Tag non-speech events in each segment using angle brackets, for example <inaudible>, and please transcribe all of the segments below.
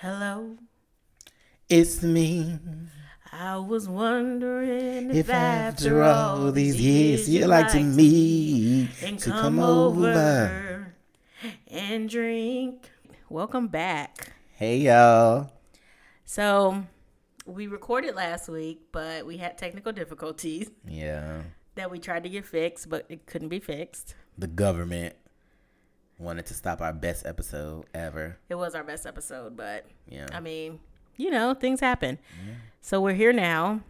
Hello, It's me. I was wondering if, If after all these years you'd like to meet and to come, over and drink. Welcome back. Hey y'all. So, we recorded last week, but we had technical difficulties Yeah. that we tried to get fixed, but it couldn't be fixed. The government wanted to stop our best episode ever. It was our best episode, but Yeah. I mean, you know, things happen. Yeah. So we're here now,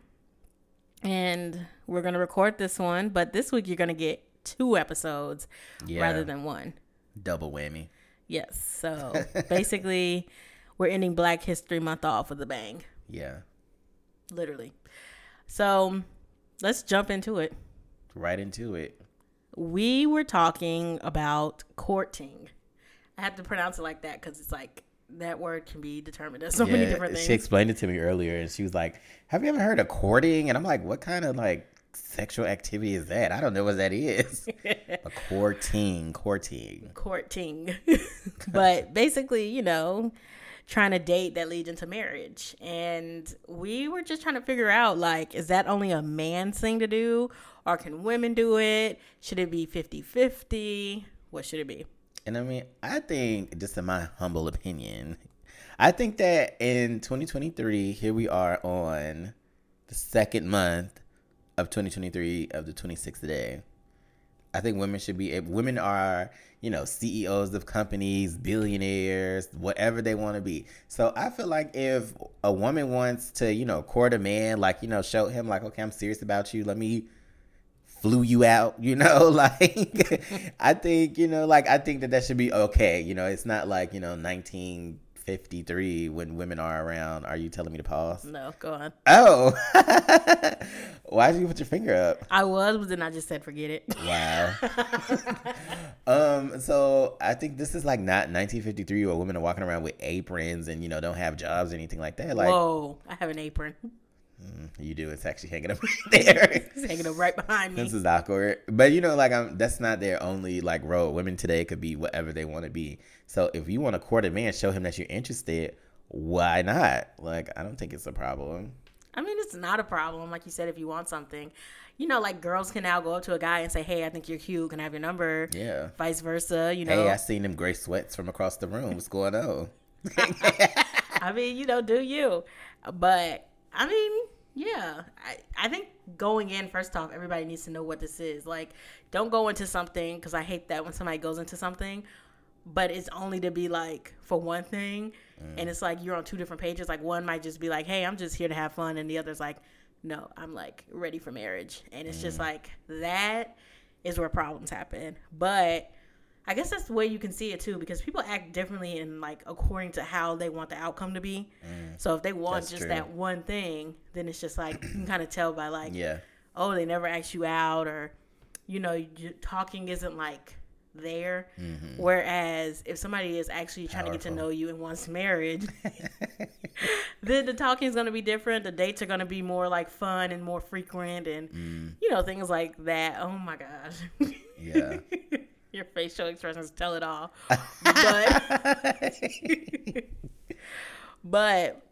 and we're gonna record this one. But this week you're gonna get two episodes yeah. rather than one. double whammy. Yes. So <laughs> basically, we're ending Black History Month off with a bang, Yeah. literally. So let's jump into it. Right into it. We were talking about courting. I have to pronounce it like that because it's like that word can be determined as so many different things. She explained it to me earlier and she was like, Have you ever heard of courting? And I'm like, What kind of like sexual activity is that? I don't know what that is. <laughs> A courting, courting. courting. <laughs> but basically, you know, trying to date that leads into marriage. And we were just trying to figure out like, is that only a man's thing to do? Or can women do it? Should it be 50 50? What should it be? And I mean, I think, just in my humble opinion, I think that in 2023, here we are on the second month of 2023 of the 26th day. I think women should be women are, you know, CEOs of companies, billionaires, whatever they want to be. So I feel like if a woman wants to, you know, court a man, like, you know, show him, like, okay, I'm serious about you, let me flew you out, <laughs> you know, <laughs> like I think, you know, like I think that that should be okay, you know, it's not like, you know, 1953 when women are around. Are you telling me to pause? No, go on. Oh. <laughs> Why did you put your finger up? I was, but then I just said forget it. Wow. <laughs> um so I think this is like not 1953 where women are walking around with aprons and you know don't have jobs or anything like that. Like Whoa, I have an apron. you do it's actually hanging up right <laughs> there. It's hanging up right behind me. This is awkward. But you know, like I'm that's not their only like role. Women today could be whatever they want to be. So if you want to court a man, show him that you're interested. Why not? Like I don't think it's a problem. I mean, it's not a problem. Like you said, if you want something, you know, like girls can now go up to a guy and say, "Hey, I think you're cute. Can I have your number?" Yeah. Vice versa. You know. Hey, I seen them gray sweats from across the room. What's going on? <laughs> I mean, you know, do you? But I mean, yeah. I, I think going in first off, everybody needs to know what this is. Like, don't go into something because I hate that when somebody goes into something, but it's only to be like for one thing, and it's like you're on two different pages. Like one might just be like, "Hey, I'm just here to have fun," and the other's like, "No, I'm like ready for marriage," and it's just mm. like that is where problems happen. But I guess that's the way you can see it too, because people act differently and like according to how they want the outcome to be. Mm. So if they want That's just true. that one thing, then it's just like you can kind of tell by like, Yeah. oh, they never asked you out, or you know, talking isn't like there. Whereas if somebody is actually trying to get to Mm-hmm. Know you and wants marriage, <laughs> then the talking is going to be different. The dates are going to be more like fun and more frequent, and Mm. you know things like that. Oh my gosh. Yeah. <laughs> Your facial expressions tell it all. <laughs> But but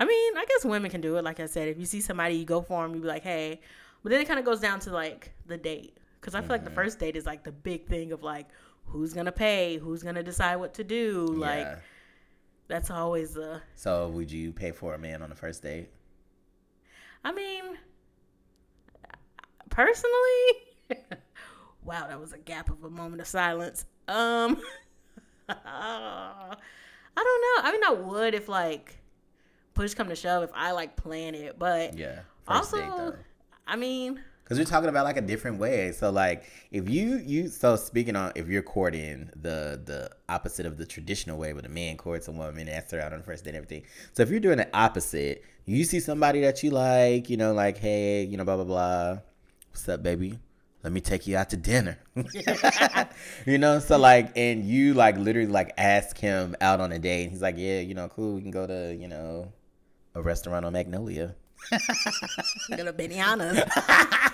I mean, I guess women can do it. Like I said, if you see somebody, you go for them. You be like, hey. But then it kind of goes down to like the date, because I feel like the first date is like the big thing of like who's gonna pay, who's gonna decide what to do. Like that's always the. So would you pay for a man on the first date? I mean, personally, <laughs> wow, that was a gap of a moment of silence. Um, <laughs> I don't know. I mean, I would if like push come to shove if I like plan it, but Yeah. First also. I mean, Because we're talking about like a different way. So like if you you so speaking on if you're courting the the opposite of the traditional way where the man courts a woman and asks her out on the first date and everything. So if you're doing the opposite, you see somebody that you like, you know, like, hey, you know, blah blah blah. What's up, baby? Let me take you out to dinner. <laughs> you know, so like and you like literally like ask him out on a date and he's like, Yeah, you know, cool, we can go to, you know, a restaurant on Magnolia. <laughs> go to Benihana's. <laughs>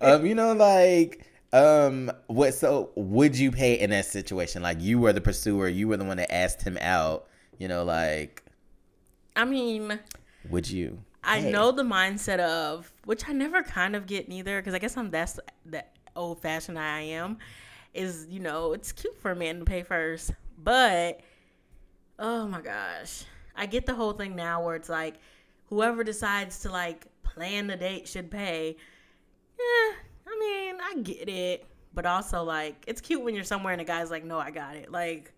um, you know, like, um, what? So, would you pay in that situation? Like, you were the pursuer, you were the one that asked him out. You know, like, I mean, would you? I Hey. know the mindset of which I never kind of get neither because I guess I'm that's that old fashioned I am. Is you know it's cute for a man to pay first, but oh my gosh, I get the whole thing now where it's like whoever decides to like plan the date should pay. Yeah, I mean I get it, but also like it's cute when you're somewhere and the guy's like, no, I got it. Like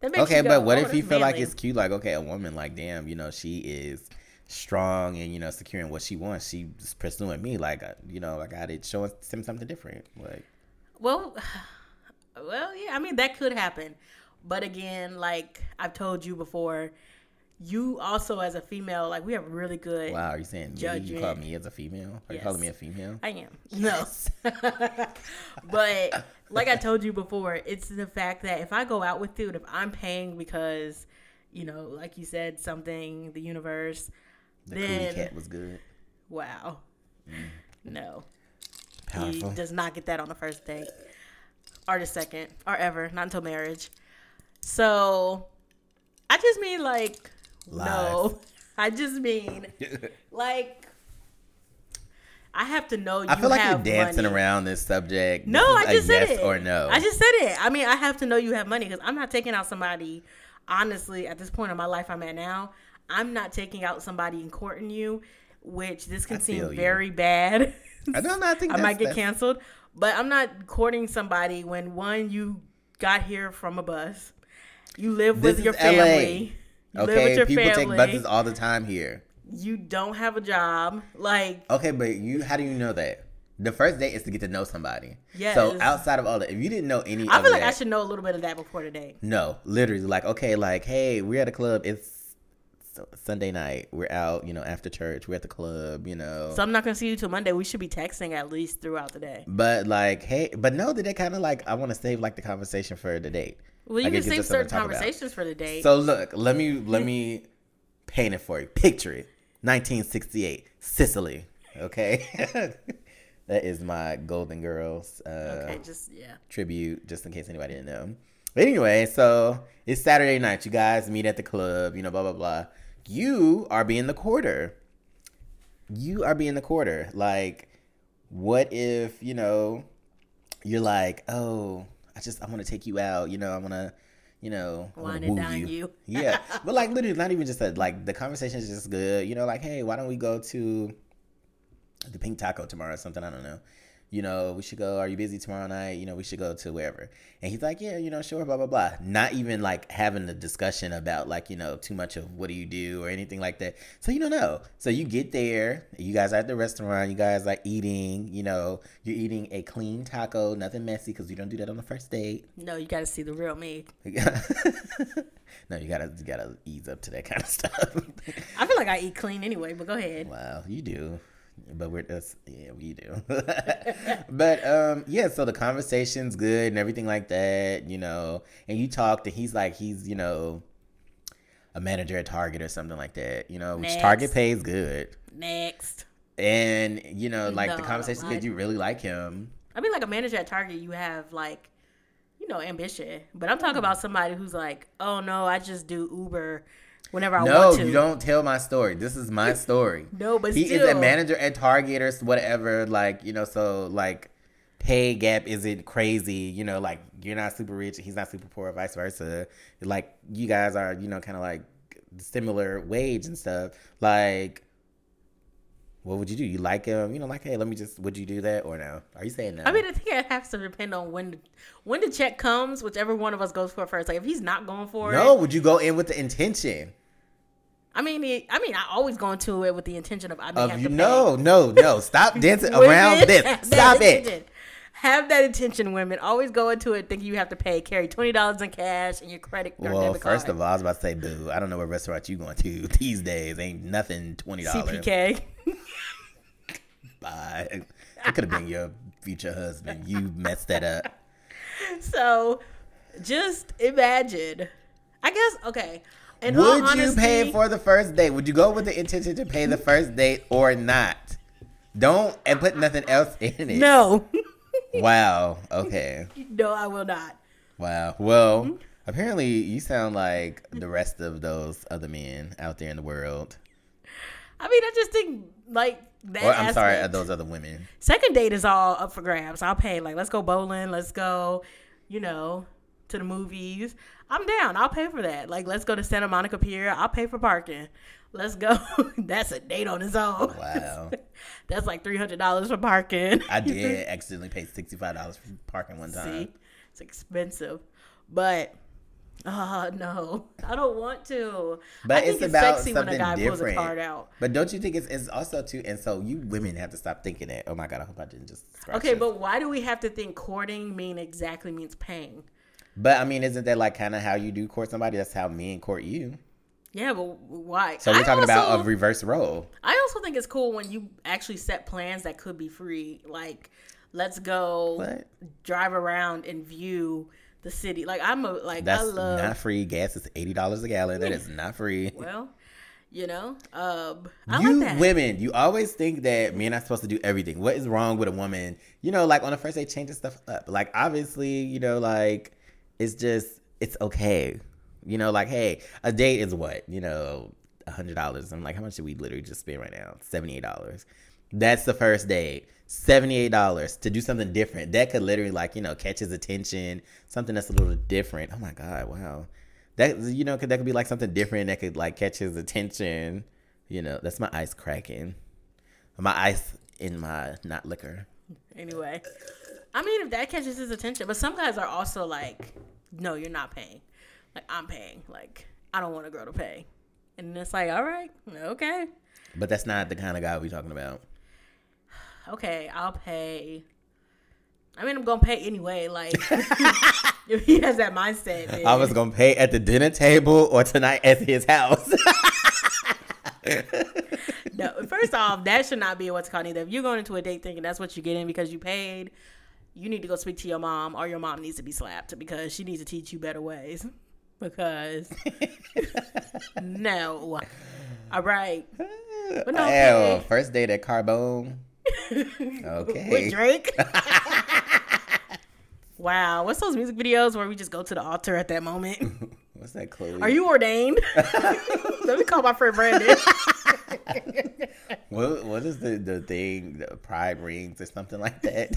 that makes Okay, go, but what "Oh, if you feel like it's cute? Like, okay, a woman, like, damn, you know, she is strong and you know securing what she wants. She's pursuing me. Like, you know, I got it. Showing him something different. Like, Well, <sighs> well, yeah. I mean, that could happen, but again, like I've told you before, you also as a female, like we have really good. wow, are you saying me? You call me as a female? Are you calling me a female? I am no, <laughs> but like I told you before, it's the fact that if I go out with you, if I'm paying because, you know, like you said, something, the universe, The then cat was good. wow, mm. no. Powerful. He does not get that on the first date, or the second, or ever, not until marriage. So, I just mean like, no, <laughs> I just mean <laughs> like, I have to know you. I feel like you're dancing money. around this subject. No, This is I just said yes it. or no. I just said it. I mean, I have to know you have money because I'm not taking out somebody. Honestly, at this point in my life I'm at now, I'm not taking out somebody and courting you, which this can I seem you. very bad. I don't know. I think <laughs> I might get that's- canceled, but I'm not courting somebody when one you got here from a bus, you live This with your family. LA. Okay, people family, take buses all the time here. you don't have a job, like Okay, but you, how do you know that? The first date is to get to know somebody. Yes. So outside of all that, if you didn't know any, I feel like that, I should know a little bit of that before the date. No, literally, like okay, like hey, we're at a club. It's Sunday night. We're out, you know, after church. We're at the club, you know. So I'm not gonna see you till Monday. We should be texting at least throughout the day. but like, hey, but no, that they kind of like I want to save like the conversation for the date. Well, you Like, can save us something to certain talk about. conversations for the date. So look, let me let me paint it for you. Picture it. 1968, Sicily. Okay, <laughs> that is my Golden Girls. Uh, okay, just yeah. tribute, just in case anybody didn't know. But anyway, so it's Saturday night. You guys meet at the club, you know, blah blah blah. You are being the quarter. You are being the quarter. Like, what if you know you're like, oh, I just I want to take you out. You know, I want to, you know, and woo dine you. <laughs> yeah, but like literally, not even just that. Like the conversation is just good. You know, like hey, why don't we go to the Pink Taco tomorrow or something? I don't know. You know, we should go. Are you busy tomorrow night? You know, we should go to wherever. And he's like, yeah, you know, sure, blah blah blah. Not even like having the discussion about like you know too much of what do you do or anything like that. So you don't know. So you get there. You guys are at the restaurant. You guys are eating. You know, you're eating a clean taco, nothing messy because you don't do that on the first date. No, you got to see the real me. <laughs> no, you gotta you gotta ease up to that kind of stuff. <laughs> I feel like I eat clean anyway, but go ahead. wow, you do. But we're that's yeah, we do. <laughs> but um yeah, so the conversation's good and everything like that, you know. And you talked and he's like he's, you know, a manager at Target or something like that, you know, which Next. Target pays good. Next. And you know, like the No, conversation's I- good, you really like him. I mean, like a manager at Target, you have like, you know, ambition. But I'm talking about somebody who's like, oh no, I just do Uber whenever I No, want to. you don't tell my story. This is my story. <laughs> No, but he is a manager at Target or whatever. Like you know, so like pay gap isn't crazy. You know, like you're not super rich, he's not super poor, vice versa. Like you guys are, you know, kind of like similar wage and stuff. Like. What would you do? You like him? You know, like, hey, let me just. Would you do that or no? Are you saying no? I mean, I think it has to depend on when the, when the check comes, whichever one of us goes for it first. Like if he's not going for no. it, no, Would you go in with the intention I mean, it, I mean, I always go into it with the intention of I may of have you? to pay. No, no, no. Stop dancing <laughs> around this. <laughs> Stop it. intention. Have that intention, women. Always go into it thinking you have to pay. Carry twenty dollars in cash and your credit or Well, debit first card. of all, I was about to say, boo. I don't know what restaurant you going to <laughs> these days. Ain't nothing twenty dollars. CPK. <laughs> Bye. It could have been your future husband. You messed that up. <laughs> so, just imagine. I guess okay. In Would you pay for the first date? Would you go with the intention to pay the first date or not? Don't and put nothing else in it. No, Wow. <laughs> Okay. no, I will not. Wow. Well, mm-hmm. Apparently, you sound like the rest of those other men out there in the world. I mean, I just think like that. Or I'm sorry, aspect- those other women. Second date is all up for grabs. I'll pay. Like, let's go bowling. Let's go, you know, to the movies. I'm down. I'll pay for that. Like, let's go to Santa Monica Pier. I'll pay for parking. Let's go. <laughs> That's a date on its own. Wow. <laughs> That's like three hundred dollars for parking. I <laughs> did accidentally pay sixty five dollars for parking one time. See, it's expensive, but oh no, I don't want to. But I think it's it's, about sexy when a something guy pulls a different. card out. But don't you think it's, it's also too? And so you women have to stop thinking that. Oh my god, I hope I didn't just. Okay, this. but why do we have to think courting mean exactly means paying? but I mean, isn't that like kind of how you do court somebody? That's how men court you. Yeah, but why? So we're I talking about a reverse role. I also think it's cool when you actually set plans that could be free. Like, let's go What? drive around and view the city. Like, I'm a like That's I love. not free. Gas is eighty dollars a gallon. That is not free. <laughs> well, you know, um, I you like that. women, you always think that men are supposed to do everything. What is wrong with a woman? You know, like on the first day, changing stuff up. Like obviously, you know, like it's just it's okay. You know, like hey, a date is what you know, a hundred dollars. I'm like, how much did we literally just spend right now? Seventy eight dollars. That's the first date. Seventy eight dollars to do something different. That could literally like you know catch his attention. Something that's a little different. Oh my god, wow. That you know, that could be like something different that could like catch his attention. You know, that's my ice cracking. My ice in my not liquor. Anyway, I mean, if that catches his attention, but some guys are also like, no, you're not paying. Like, I'm paying. Like, I don't want a girl to pay. And it's like, all right, okay, But that's not the kind of guy we're talking about. okay, I'll pay. I mean, I'm gonna pay anyway. Like, <laughs> if he has that mindset, then, I was gonna pay at the dinner table or tonight at his house. <laughs> no. First off, that should not be what's called either. If you're going into a date thinking that's what you're getting because you paid, you need to go speak to your mom, or your mom needs to be slapped because she needs to teach you better ways. Because <laughs> no, all right. But no, Ew, okay. first date at Carbone. <laughs> Okay. with Drake. <laughs> wow, what's those music videos where we just go to the altar at that moment? What's that, Chloe? Are you ordained? Let me call my friend Brandon. What What is the the thing? The pride rings or something like that.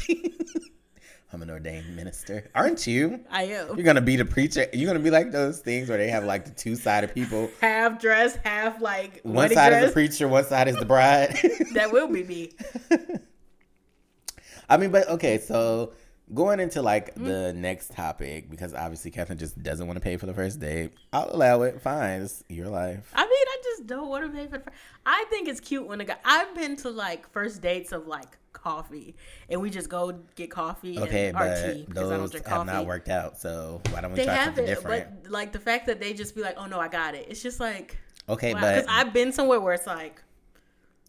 I'm an ordained minister, aren't you? I am You're gonna be the preacher. You're gonna be like those things where they have like the two sided people. <laughs> half dressed, half like One side is the preacher, one side is the bride. <laughs> <laughs> that will be me. I mean, but okay, so going into like Mm-hmm. the next topic, because obviously Catherine just doesn't want to pay for the first date. I'll allow it. Fine, it's your life. I mean, I just don't want to pay for the. fir- I think it's cute when a guy. I've been to like first dates of like coffee, and we just go get coffee Okay, and, but tea because I don't those drink have not worked out. So why don't we They try have something it, different? but like the fact that they just be like, "Oh no, I got it." It's just like, okay, because but I've been somewhere where it's like,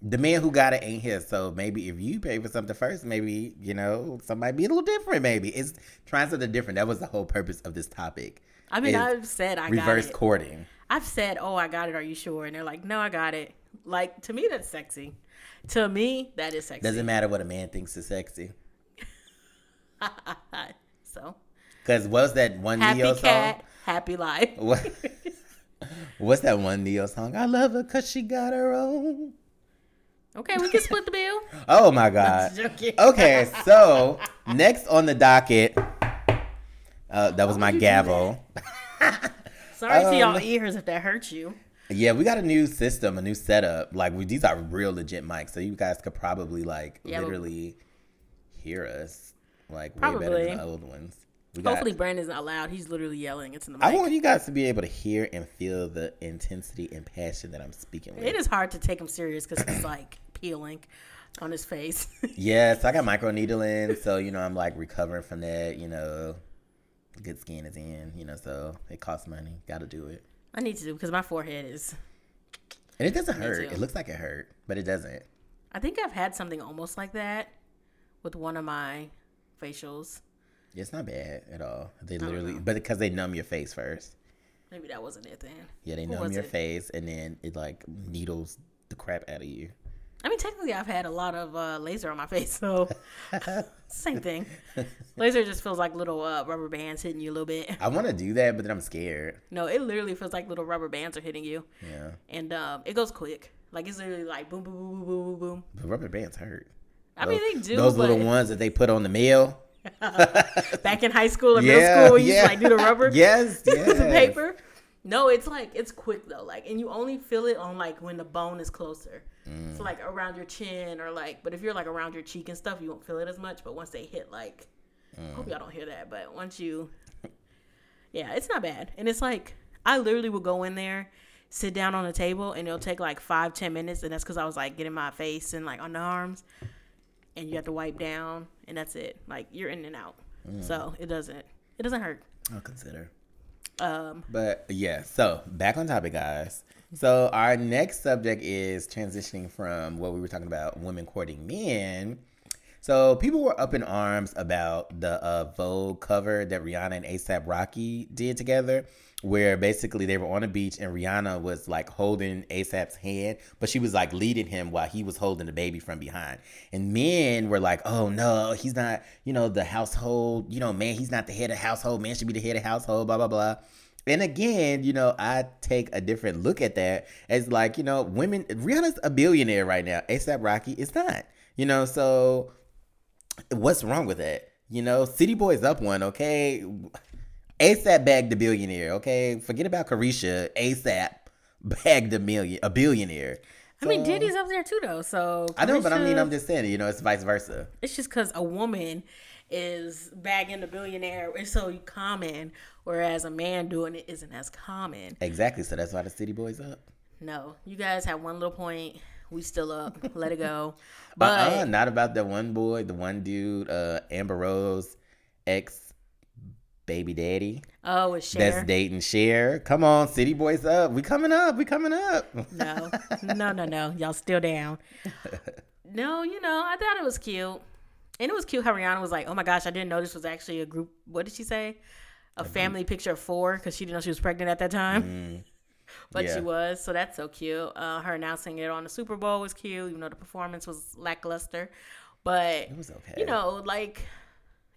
the man who got it ain't here. So maybe if you pay for something first, maybe you know somebody be a little different. Maybe it's trying something different. That was the whole purpose of this topic. I mean, I've said I reverse got it. courting. I've said, "Oh, I got it. Are you sure?" And they're like, "No, I got it." Like to me, that's sexy. To me, that is sexy. Doesn't matter what a man thinks is sexy. <laughs> so Because what's that one happy Ne-Yo cat, song? happy life. <laughs> What? What's that one Ne-Yo song? I love her because she got her own. Okay, we can split the bill. <laughs> Oh my God. Okay, so next on the docket, uh, that was my you do gavel. Sorry to y'all Um, ears if that hurts you. Yeah, we got a new system, a new setup. Like we, these are real legit mics, so you guys could probably like Yeah, but- literally hear us like way Probably. better than the old ones. We got- Hopefully, Brandon's not loud. He's literally yelling. It's in the mic. I want you guys to be able to hear and feel the intensity and passion that I'm speaking with. it is hard to take him serious because he's like <clears throat> peeling on his face. <laughs> Yes, I got micro needling, so you know I'm like recovering from that. You know, good skin is in. You know, so it costs money. Got to do it, I need to do because my forehead is. and it doesn't hurt. It looks like it hurt, but it doesn't. I think I've had something almost like that with one of my facials. It's not bad at all. They literally, but because they numb your face first. Maybe that wasn't it then. Yeah, they What numb your it? face, and then it like needles the crap out of you. I mean, technically, I've had a lot of uh, laser on my face, so <laughs> same thing. Laser just feels like little uh, rubber bands hitting you a little bit. I want to do that, but then I'm scared. No, it literally feels like little rubber bands are hitting you, Yeah, and um, it goes quick. Like it's literally like boom, boom, boom, boom, boom, boom, boom. but rubber bands hurt. I mean, they do. Those but little ones that they put on the mail. <laughs> back in high school or middle <laughs> Yeah, school, you yeah. used to like do the rubber. Yes, the yes. paper. No, it's like it's quick though. Like, and you only feel it on like when the bone is closer. Mm. So like around your chin or like, but if you're like around your cheek and stuff, you won't feel it as much. But once they hit like, Mm. hope y'all don't hear that. But once you, yeah, it's not bad. And it's like I literally will go in there, sit down on the table, and it'll take like five ten minutes, and that's because I was like getting my face and like on the arms, and you have to wipe down, and that's it. Like you're in and out. Mm. So it doesn't it doesn't hurt. I'll consider. Um, But yeah, so back on topic, guys. So our next subject is transitioning from what we were talking about, women courting men. So people were up in arms about the uh, Vogue cover that Rihanna and ASAP Rocky did together, where basically they were on a beach and Rihanna was like holding ASAP's hand, but she was like leading him while he was holding the baby from behind. And men were like, "Oh no, he's not, you know, the household. You know, man, he's not the head of household. Man should be the head of household. Blah blah blah." And again, you know, I take a different look at that as like, you know, women. Rihanna's a billionaire right now. ASAP Rocky is not. You know, so what's wrong with that? You know, City Boy's up one, okay? ASAP bagged a billionaire, okay? Forget about Carisha. ASAP bagged a million, a billionaire. I mean, So- Diddy's up there too, though. So I know, but I mean, I'm just saying, you know, it's vice versa. It's just because a woman is bagging a billionaire. It's so common, whereas a man doing it isn't as common. Exactly. So that's why the City Boy's up. No, you guys have one little point. We still up. Let it go. <laughs> But uh-uh, not about that one boy, the one dude, uh, Amber Rose, ex baby daddy. oh, it's That's Cher. dating Cher. Come on, City Boys up. We coming up. We coming up. No, no, no, no. Y'all still down. <laughs> No, you know, I thought it was cute. And it was cute how Rihanna was like, oh my gosh, I didn't know this was actually a group. What did she say? A family picture of four because she didn't know she was pregnant at that time. <laughs> But Yeah. she was. So that's so cute. Uh, her announcing it on the Super Bowl was cute, even though the performance was lackluster. But, It was okay. you know, like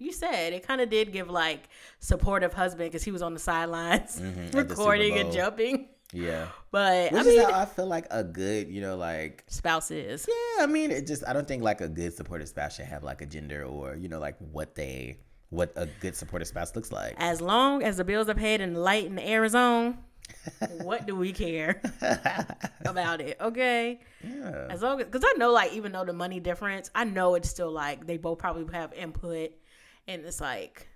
you said, it kind of did give like supportive husband because he was on the sidelines Mhm, at the <laughs> recording and jumping. Yeah. But Which I mean, is how I feel like a good, you know, like spouse is. yeah. I mean, it just I don't think like a good supportive spouse should have like a gender or you know like what they what a good supportive spouse looks like. As long as the bills are paid and the light and the air is <laughs> on, what do we care <laughs> about it? Okay. Yeah. As long as, because I know, like, even though the money difference, I know it's still like they both probably have input, and it's like,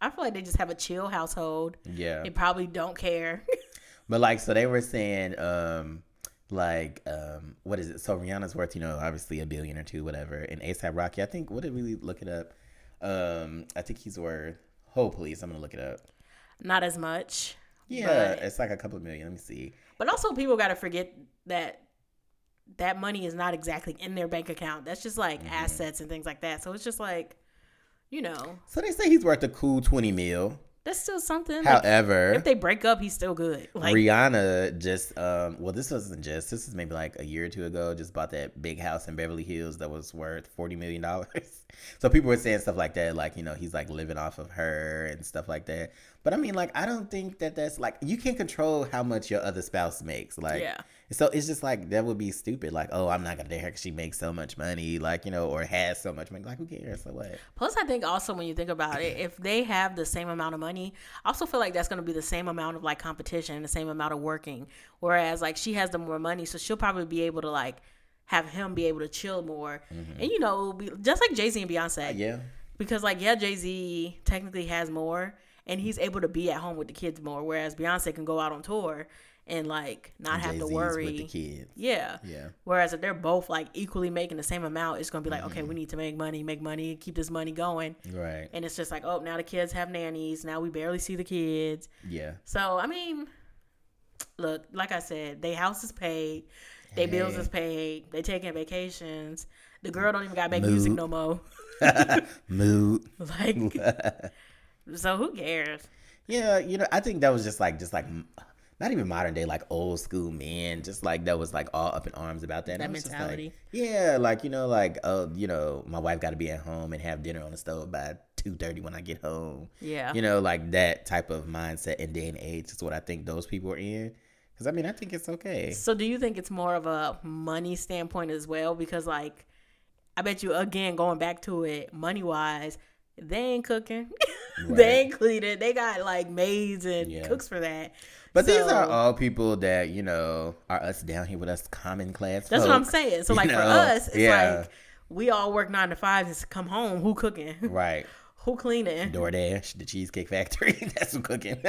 I feel like they just have a chill household. Yeah. They probably don't care. <laughs> But like, so they were saying, um, like, um, what is it? So Rihanna's worth, you know, obviously a billion or two, whatever. And ASAP Rocky, I think, what did we look it up? Um, I think he's worth. Oh, please, I'm gonna look it up. Not as much. Yeah, But- it's like a couple of million. Let me see. But also, people got to forget that that money is not exactly in their bank account. That's just like Mm-hmm. assets and things like that. So it's just like, you know, So they say he's worth a cool twenty mil. that's still something. Like, However, if they break up, he's still good. Like, Rihanna just um well this wasn't just this is maybe like a year or two ago just bought that big house in Beverly Hills that was worth 40 million dollars. <laughs> so people were saying stuff like that like you know he's like living off of her and stuff like that. But I mean like I don't think that that's like you can't control how much your other spouse makes like Yeah. So it's just like that would be stupid like oh I'm not to date her cuz she makes so much money like you know or has so much money like who cares so what. Plus, I think also when you think about it, if they have the same amount of money, I also feel like that's to be the same amount of like competition, the same amount of working. Whereas like she has the more money, so she'll probably be able to like have him be able to chill more, mm-hmm. and you know, be just like Jay Z and Beyonce. Uh, yeah. Because like yeah, Jay Z technically has more, and he's able to be at home with the kids more, whereas Beyonce can go out on tour and like not have to worry. with the kids. Yeah. Yeah. Whereas if they're both like equally making the same amount, it's gonna be like, okay, Mm-hmm. we need to make money, make money, keep this money going. Right. And it's just like, oh, now the kids have nannies. Now we barely see the kids. Yeah. So I mean, look, like I said, they house is paid, they bills is paid, they taking vacations. The girl don't even got to make Mood. music no more. <laughs> Mood. <laughs> like, <laughs> so who cares? Yeah, you know, I think that was just like just like not even modern day, like old school men, just like that was like all up in arms about that. That And I was just like, mentality. yeah, like you know, like oh, you know, my wife got to be at home and have dinner on the stove by two thirty when I get home. Yeah. You know, like that type of mindset and day and age is what I think those people are in. Because I mean, I think it's okay. So do you think it's more of a money standpoint as well? Because like, I bet you again going back to it, money wise, they ain't cooking, <laughs> Right. they ain't cleaning, they got like maids and Yeah. cooks for that. But these are all people that you know are us down here with us common class. That's what I'm saying. So you like for us, it's Yeah. like we all work nine to five and come home. Who cooking? <laughs> right. Who cleaning? DoorDash, the Cheesecake Factory. <laughs> That's who cooking. <laughs>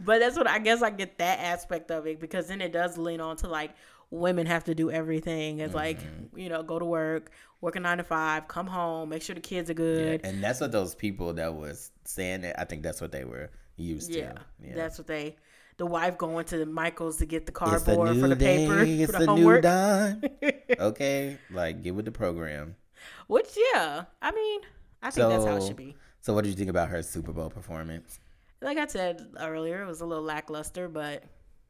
But that's what I guess I get that aspect of it because then it does lean on to like women have to do everything. It's like Mm-hmm. you know go to work, work a nine to five, come home, make sure the kids are good. and that's what those people that was saying it. I think that's what they were used Yeah, to. Yeah. that's what they. The wife going to the Michaels to get the cardboard new <laughs> for the day. paper It's for the a homework. new <laughs> okay, like get with the program. Which yeah, I mean, I think that's how it should be. So, what did you think about her Super Bowl performance? Like I said earlier, it was a little lackluster, but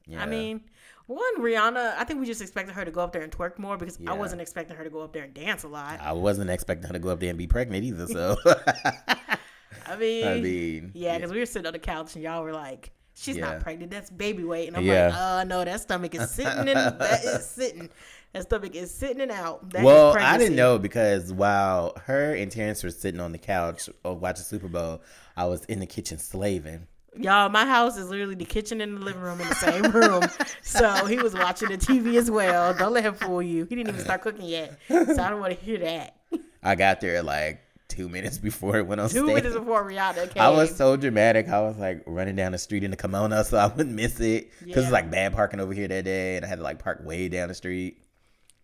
Yeah. I mean, one Rihanna. I think we just expected her to go up there and twerk more because Yeah. I wasn't expecting her to go up there and dance a lot. I wasn't expecting her to go up there and be pregnant either. So, <laughs> I mean, I mean, yeah, because we were sitting on the couch and y'all were like, "She's Yeah. not pregnant. That's baby weight." And I'm Yeah. like, "Uh, no, that stomach is sitting in. <laughs> that is sitting. That stomach is sitting and out." That is well, I didn't know because while her and Terrence were sitting on the couch uh, watching Super Bowl, I was in the kitchen slaving. Y'all, my house is literally the kitchen and the living room in the same room. so he was watching the TV as well. Don't let him fool you. He didn't even start cooking yet. So I don't want to hear that. I got there like two minutes before it went on Two stage. minutes before Rihanna came. <laughs> I was so dramatic. I was like running down the street in the kimono <laughs> so I wouldn't miss it because Yeah. it's like bad parking over here that day, and I had to like park way down the street.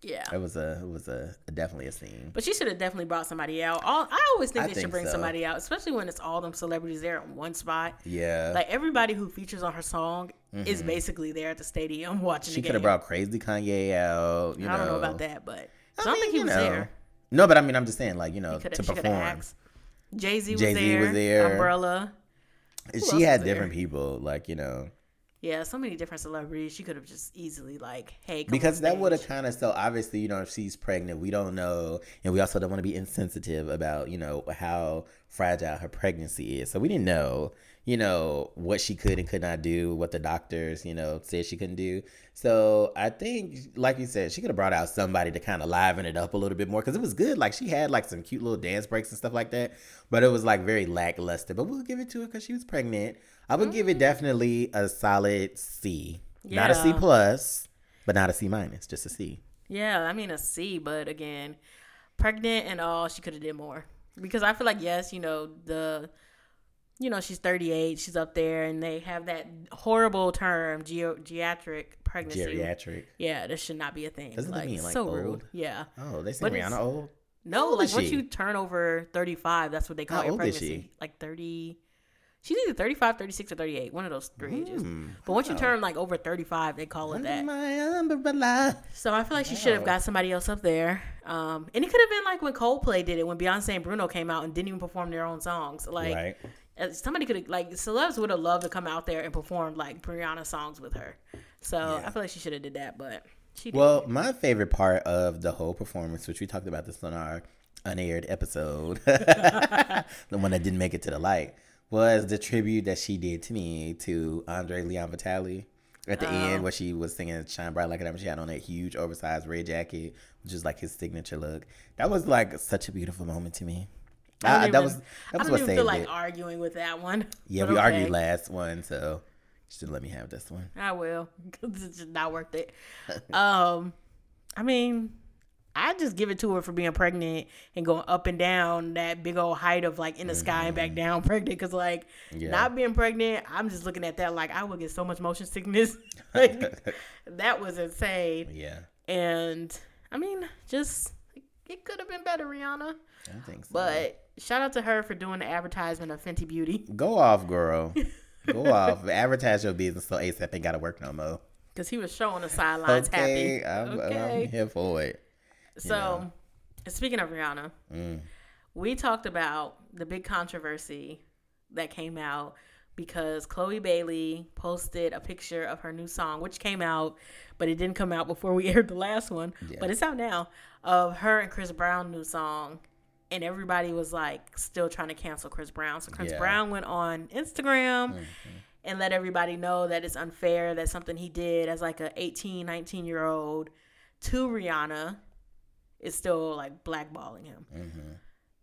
yeah. It was a, it was a, definitely a scene. But she should have definitely brought somebody out. All, I always think I they think should bring so. somebody out, especially when it's all them celebrities there in one spot. Yeah, Like everybody who features on her song is basically there at the stadium <laughs> watching Mm-hmm. she could have brought Crazy Kanye out. You I don't know know. about that, but I so I don't think he was know. there. No, but I mean, I'm just saying, like you know, to perform. Jay Z was, Jay-Z there, was there. Umbrella. she had was there? different people, like you know, Yeah, so many different celebrities. She could have just easily like, hey, because that would have kind of so obviously, you know, if she's pregnant, we don't know, and we also don't want to be insensitive about you know how fragile her pregnancy is. So we didn't know, you know, what she could and could not do, what the doctors, you know, said she couldn't do. So I think, like you said, she could have brought out somebody to kind of liven it up a little bit more because it was good. Like she had like some cute little dance breaks and stuff like that, but it was like very lackluster. But we'll give it to her because she was pregnant. I would give it mm-hmm. definitely a solid C, not a C plus, but not a C minus, just a C. Yeah, I mean a C, but again, pregnant and all, she could have did more. Because I feel like yes, you know the, you know she's thirty eight, she's up there, and they have that horrible term, geo- geriatric pregnancy. Geriatric. Yeah, this should not be a thing. Doesn't like, mean, like, so old? rude. Yeah. Oh, they say But Rihanna old. No, old like once she? you turn over 35, that's what they call How your old is pregnancy. she? Like 30. She's either 35, 36, or 38. One of those three ages. Hmm, But once you turn like over 35, they call it Under that. my umbrella. So I feel like she should have got somebody else up there. Um, and it could have been like when Coldplay did it, when Beyonce and Bruno came out and didn't even perform their own songs. Like right. Uh, somebody could have, like celebs would have loved to come out there and perform like Rihanna songs with her. So Yeah. I feel like she should have did that, but she didn't. Well, my favorite part of the whole performance, which we talked about this on our unaired episode, <laughs> the one that didn't make it to the light, was the tribute that she did to me to Andre Leon Talley. At the Oh. end, where she was singing "Shine Bright Like a Diamond," she had on that huge oversized red jacket, which is like his signature look. That was like such a beautiful moment to me. I don't even, that was I that was don't what even feel like it. arguing with that one. Yeah, we okay. argued last one, so you should let me have this one. I will, it's just not worth it. <laughs> um, I mean, I just give it to her for being pregnant and going up and down that big old height of like in the sky and back down <laughs> pregnant. Because like Mm-hmm. Yeah. not being pregnant, I'm just looking at that like I would get so much motion sickness. <laughs> like that was insane. Yeah, And I mean, just it could have been better, Rihanna. I think so. But shout out to her for doing the advertisement of Fenty Beauty Go off, girl. <laughs> Go off. Advertise your business so ASAP ain't got to work no more. because he was showing the sidelines Okay, happy. I'm, okay. I'm here for it. So, speaking of Rihanna, Mm. we talked about the big controversy that came out because Chloe Bailey posted a picture of her new song, which came out, but it didn't come out before we <laughs> aired the last one. Yeah. But it's out now of her and Chris Brown new song. And everybody was like still trying to cancel Chris Brown. So Chris Yeah. Brown went on Instagram Mhm. and let everybody know that it's unfair that something he did as like a 18, 19 year old to Rihanna is still like blackballing him. Mhm.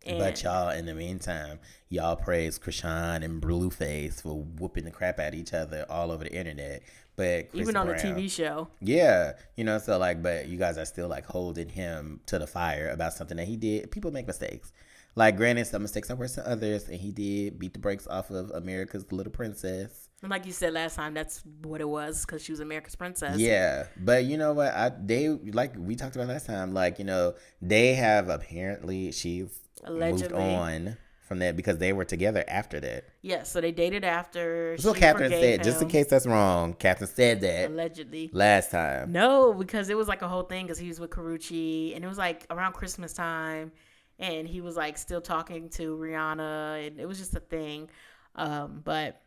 And But y'all, in the meantime, y'all praise Chrisean and Blueface for whooping the crap out of each other all over the internet. But Chris even on Brown, the TV show. yeah, you know, so like, but you guys are still like holding him to the fire about something that he did. People make mistakes. Like, granted, some mistakes are worse than others, and he did beat the brakes off of America's Little Princess. And like you said last time, that's what it was because she was America's princess. Yeah, but you know what? I they like we talked about last time. Like you know, they have apparently she's Allegedly. moved on from that because they were together after that. Yes, so they dated after. She Catherine said. Just in case that's wrong, Catherine said that Allegedly. last time. No, because it was like a whole thing because he was with Karrueche and it was like around Christmas time and he was like still talking to Rihanna and it was just a thing. Um, but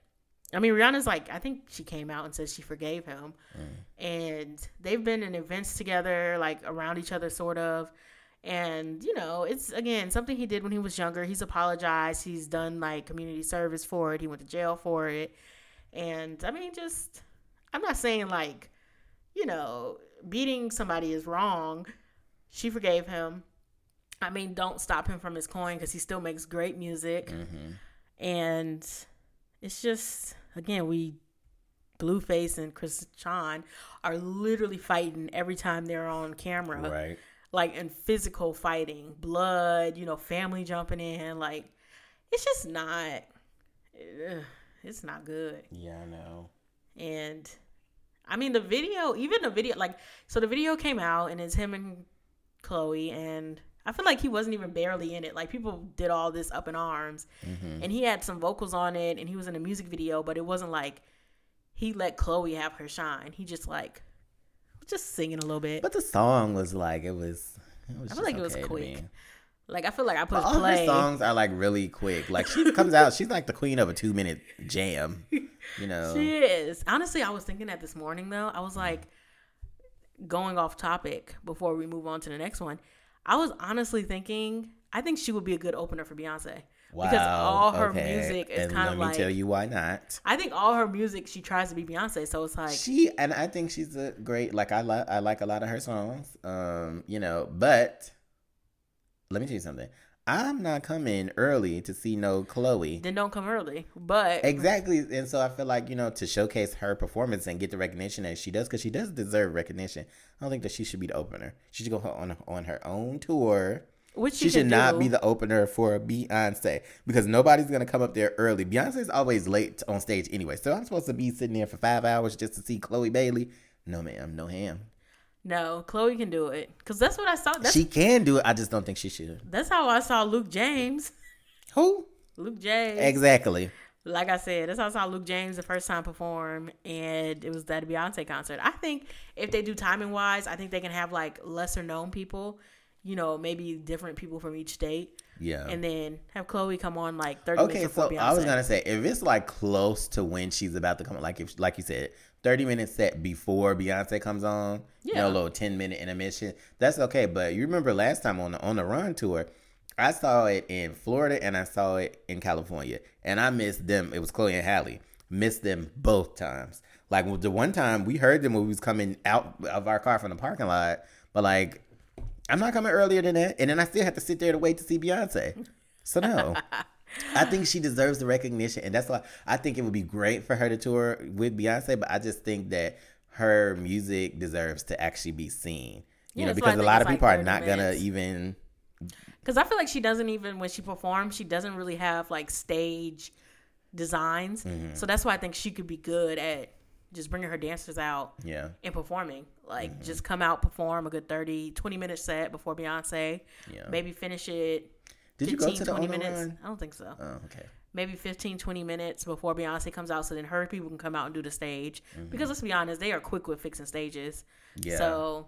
I mean, Rihanna's like, I think she came out and said she forgave him. And they've been in events together, like around each other, sort of. And, you know, it's again something he did when he was younger. He's apologized. He's done like community service for it. He went to jail for it. And I mean, just, I'm not saying like, you know, beating somebody is wrong. She forgave him. I mean, don't stop him from his coin because he still makes great music. hmm And it's just, again, we, Blueface and Chris Chan are literally fighting every time they're on camera. Right. Like, in physical fighting, blood, you know, family jumping in. Like, it's just not, it's not good. Yeah, I know. And I mean, the video, even the video, like, so the video came out and it's him and Chloe, and I feel like he wasn't even barely in it. Like, people did all this up in arms, hmm and he had some vocals on it, and he was in a music video, but it wasn't like he let Chloe have her shine. He just, like, just singing a little bit. But the song was like it was. It was I feel like it was okay quick. like, I feel like I put all play. her songs are like really quick. Like she comes out, she's like the queen of a two minute jam. You know. <laughs> She is. Honestly, I was thinking that this morning though. I was like going off topic before we move on to the next one. I was honestly thinking I think she would be a good opener for Beyonce. Wow. Because all her okay. music is kind and kind let me tell you why not. I think all her music she tries to be Beyonce, so it's like She and I think she's a great. Like I like I like a lot of her songs. Um, you know, but let me tell you something. I'm not coming early to see no Chloe. then don't come early. But Exactly, and so I feel like you know to showcase her performance and get the recognition that she does, because she does deserve recognition. I don't think that she should be the opener. She should go on on her own tour. Which She should not do. be the opener for Beyonce because nobody's gonna come up there early. Beyonce's always late on stage anyway, so I'm supposed to be sitting there for five hours just to see Chloe Bailey. No, ma'am, no ham. No, Chloe can do it because that's what I saw. That's she can do it. I just don't think she should. that's how I saw Luke James. <laughs> Who Luke James. exactly? like I said, that's how I saw Luke James the first time perform, and it was that Beyonce concert. I think if they do timing wise, I think they can have like lesser known people, you know, maybe different people from each state, Yeah. and then have Chloe come on like thirty Okay, minutes so before Beyonce. I was gonna say if it's like close to when she's about to come, like if like you said, thirty minutes set before Beyonce comes on, you know, Yeah. a little ten minute intermission, that's okay. But you remember last time on the on the run tour, I saw it in Florida and I saw it in California, and I missed them. It was Chloe and Halle, missed them both times. Like the one time we heard them when we was coming out of our car from the parking lot, but like. I'm not coming earlier than that, and then I still have to sit there to wait to see Beyonce. So no, <laughs> I think she deserves the recognition, and that's why I think it would be great for her to tour with Beyonce. But I just think that her music deserves to actually be seen. You Yeah, know, that's why I because a lot of people like are 30 not gonna even. Because I feel like she doesn't even when she performs, she doesn't really have like stage designs. Mm-hmm. So that's why I think she could be good at just bringing her dancers out Yeah, and performing. Like Mm-hmm. just come out, perform a good 30, 20 minute set before Beyonce. yeah. Maybe finish it Did you go to the 20 the minutes. I don't think so. Oh, okay. Maybe 15, 20 minutes before Beyonce comes out so then her people can come out and do the stage. Because let's be honest, they are quick with fixing stages. Mm-hmm. Yeah. So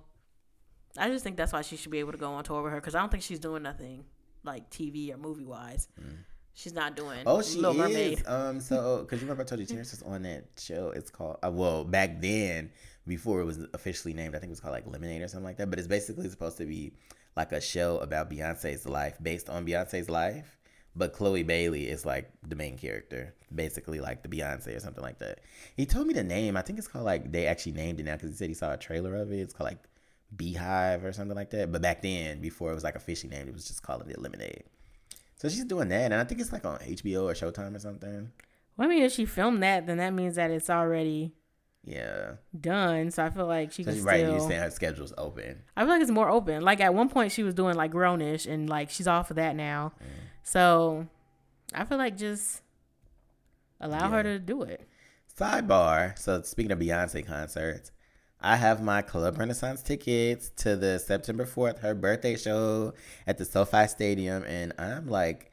I just think that's why she should be able to go on tour with her because I don't think she's doing nothing like TV or movie wise. Mm. She's not doing. Oh, she Little is. Mermaid. Um, so because you remember I told you Terrence was on that show. It's called. Uh, well, back then, before it was officially named, I think it was called like Lemonade or something like that. But it's basically supposed to be like a show about Beyonce's life, based on Beyonce's life. But Chloe Bailey is like the main character, basically like the Beyonce or something like that. He told me the name. I think it's called like they actually named it now because he said he saw a trailer of it. It's called like Beehive or something like that. But back then, before it was like officially named, it was just calling it Lemonade. So she's doing that, and I think it's like on HBO or Showtime or something. Well, I mean, if she filmed that, then that means that it's already Yeah, done. So I feel like she so can right. You're still. saying her schedule's open. I feel like it's more open. Like at one point, she was doing like grownish, and like she's off of that now. Mm. So I feel like just allow her to do it. Sidebar. So speaking of Beyonce concerts, I have my Club Renaissance tickets to the September fourth her birthday show at the SoFi Stadium, and I'm like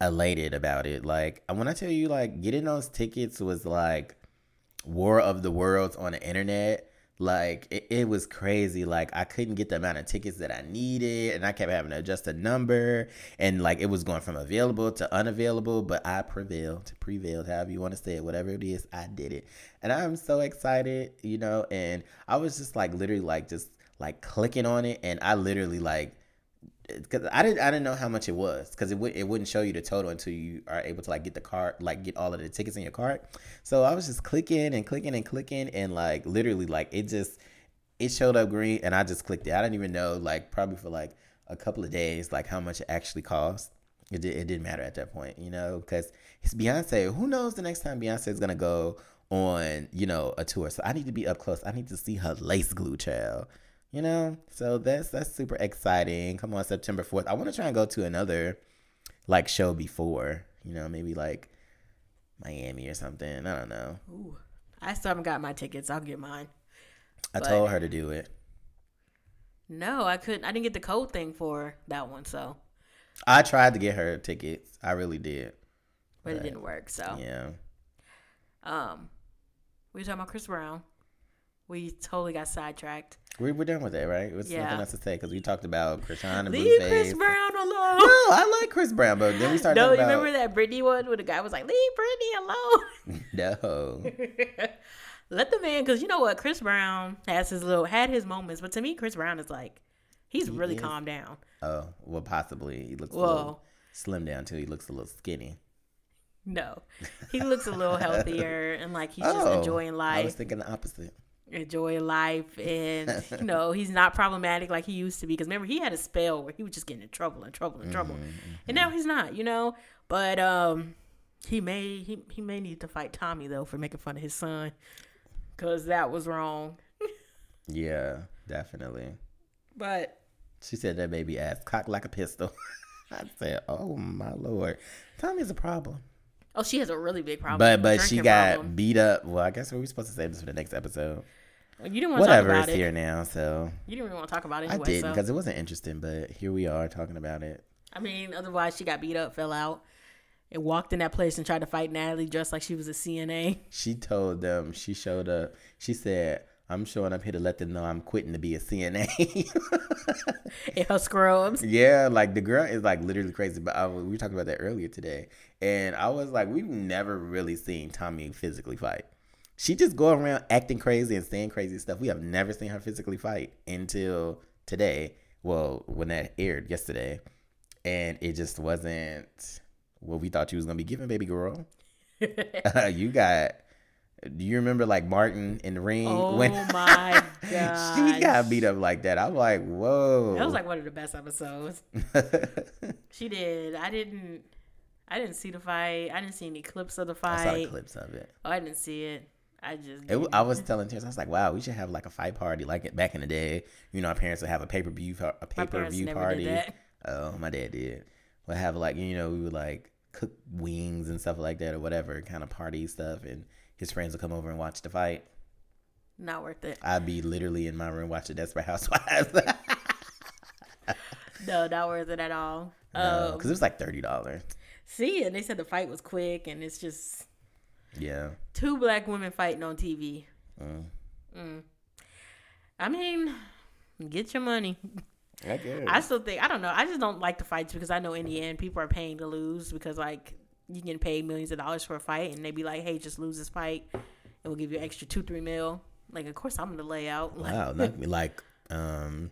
elated about it. Like when I tell you, like getting those tickets was like War of the Worlds on the internet. Like it, it was crazy. Like I couldn't get the amount of tickets that I needed, and I kept having to adjust the number, and like it was going from available to unavailable. But I prevailed, prevailed, however you want to say it, whatever it is, I did it, and I'm so excited, you know. And I was just like literally like just like clicking on it, and I literally like because I didn't I didn't know how much it was because it would it wouldn't show you the total until you are able to like get the cart like get all of the tickets in your cart. So I was just clicking and clicking and clicking and like literally like it just it showed up green and I just clicked it. I didn't even know like probably for like a couple of days like how much it actually cost. It did, it didn't matter at that point, you know, because it's Beyonce. Who knows the next time Beyonce is gonna go on you know a tour? So I need to be up close. I need to see her lace glue child you know so that's that's super exciting come on september 4th i want to try and go to another like show before you know maybe like miami or something i don't know Ooh, I still haven't got my tickets. I'll get mine. i But- told her to do it No, I couldn't. I didn't get the code thing for that one, so i tried to get her tickets i really did but it didn't work. So yeah um, we were talking about Chris Brown. We totally got sidetracked. We're, we're done with it right it's Yeah. nothing else to say because we talked about Chrisean and Leave Blueface. Chris Brown alone. no i like chris brown but then we started No, you about remember that Britney one where the guy was like, "Leave Britney alone." <laughs> no Let the man, because you know what, Chris Brown has his little had his moments, but to me, Chris Brown is like, he's He really is. calmed down. oh well possibly he looks a Whoa. little slim down too he looks a little skinny No, he looks a little <laughs> healthier and like he's just oh, enjoying life. I was thinking the opposite. Enjoying life, and <laughs> you know he's not problematic like he used to be. Because remember, he had a spell where he was just getting in trouble and trouble and trouble, Mm-hmm, and now he's not. You know, but um, he may he he may need to fight Tommie though for making fun of his son, because that was wrong. <laughs> Yeah, definitely. But She said that baby ass cocked like a pistol. <laughs> I said, "Oh my lord, Tommie's a problem." oh, she has a really big problem. But but she got problem. beat up. Well, I guess we're supposed to save this for the next episode. You didn't want to talk Whatever, about it's it. here now. So You didn't really want to talk about it I didn't so. because it wasn't interesting. But here we are talking about it. I mean, otherwise she got beat up, fell out, and walked in that place and tried to fight Natalie dressed like she was a CNA. She told them she showed up. She said, "I'm showing up here to let them know I'm quitting to be a CNA." <laughs> in her scrubs. Yeah, like the girl is like literally crazy. But I, was- we talked about that earlier today, and I was like, we've never really seen Tommie physically fight. She just go around acting crazy and saying crazy stuff. We have never seen her physically fight until today. Well, when that aired yesterday, and it just wasn't what we thought you was gonna be giving, baby girl. <laughs> <laughs> you got. Do you remember like Martin in the ring Oh when my god. <laughs> she got beat up like that? I'm like, whoa. That was like one of the best episodes. She did. I didn't. I didn't see the fight. I didn't see any clips of the I saw the fight. clips of it. Oh, I didn't see it. I just. It. I was telling Terrence, I was like, "Wow, we should have like a fight party, like it back in the day. You know, our parents would have a pay per view, a pay per view party. Oh, my dad did. We'd have like, you know, we would like cook wings and stuff like that, or whatever kind of party stuff, and his friends would come over and watch the fight. Not worth it. I'd be literally in my room watching Desperate Housewives. <laughs> No, not worth it at all. because Um, it was like thirty dollars. see, and they said the fight was quick, and it's just Yeah. two black women fighting on TV. Mm. I mean, get your money. I. I still think I don't know. I just don't like the fights because I know in the end people are paying to lose because like you can pay millions of dollars for a fight and they be like, hey, just lose this fight and we'll give you an extra two three mil. Like of course I'm gonna lay out. Like, <laughs> Wow, not me like um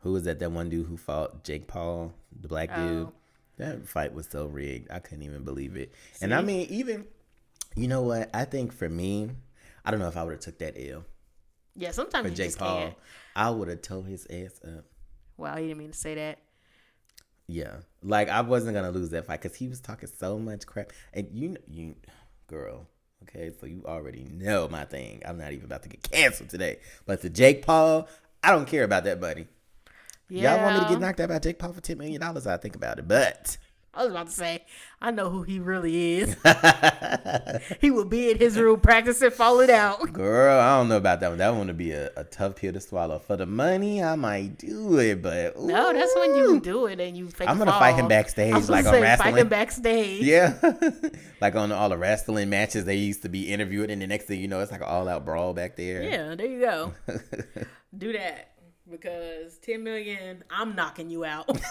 who was that that one dude who fought Jake Paul, the black dude? Oh. That fight was so rigged. I couldn't even believe it. And I mean, even you know what? I think for me, I don't know if I would have took that ill. yeah, sometimes for you Jake Paul. can't. I would have tore his ass up. Wow, he didn't mean to say that. Yeah, like I wasn't gonna lose that fight because he was talking so much crap. And you, you, girl, okay, so you already know my thing. I'm not even about to get canceled today. But the Jake Paul, I don't care about that, buddy. Yeah, Y'all want me to get knocked out by Jake Paul for ten million dollars? I think about it, but I was about to say, I know who he really is. <laughs> he would be in his room practicing falling out. girl, I don't know about that one. That one would be a, a tough pill to swallow. For the money, I might do it, but No, that's when you do it and you fake I'm gonna fight him backstage, like on say, fight wrestling. him backstage. Yeah, <laughs> like on all the wrestling matches they used to be interviewed, and the next thing you know, it's like an all-out brawl back there. Yeah, there you go. <laughs> do that because ten million, I'm knocking you out <laughs>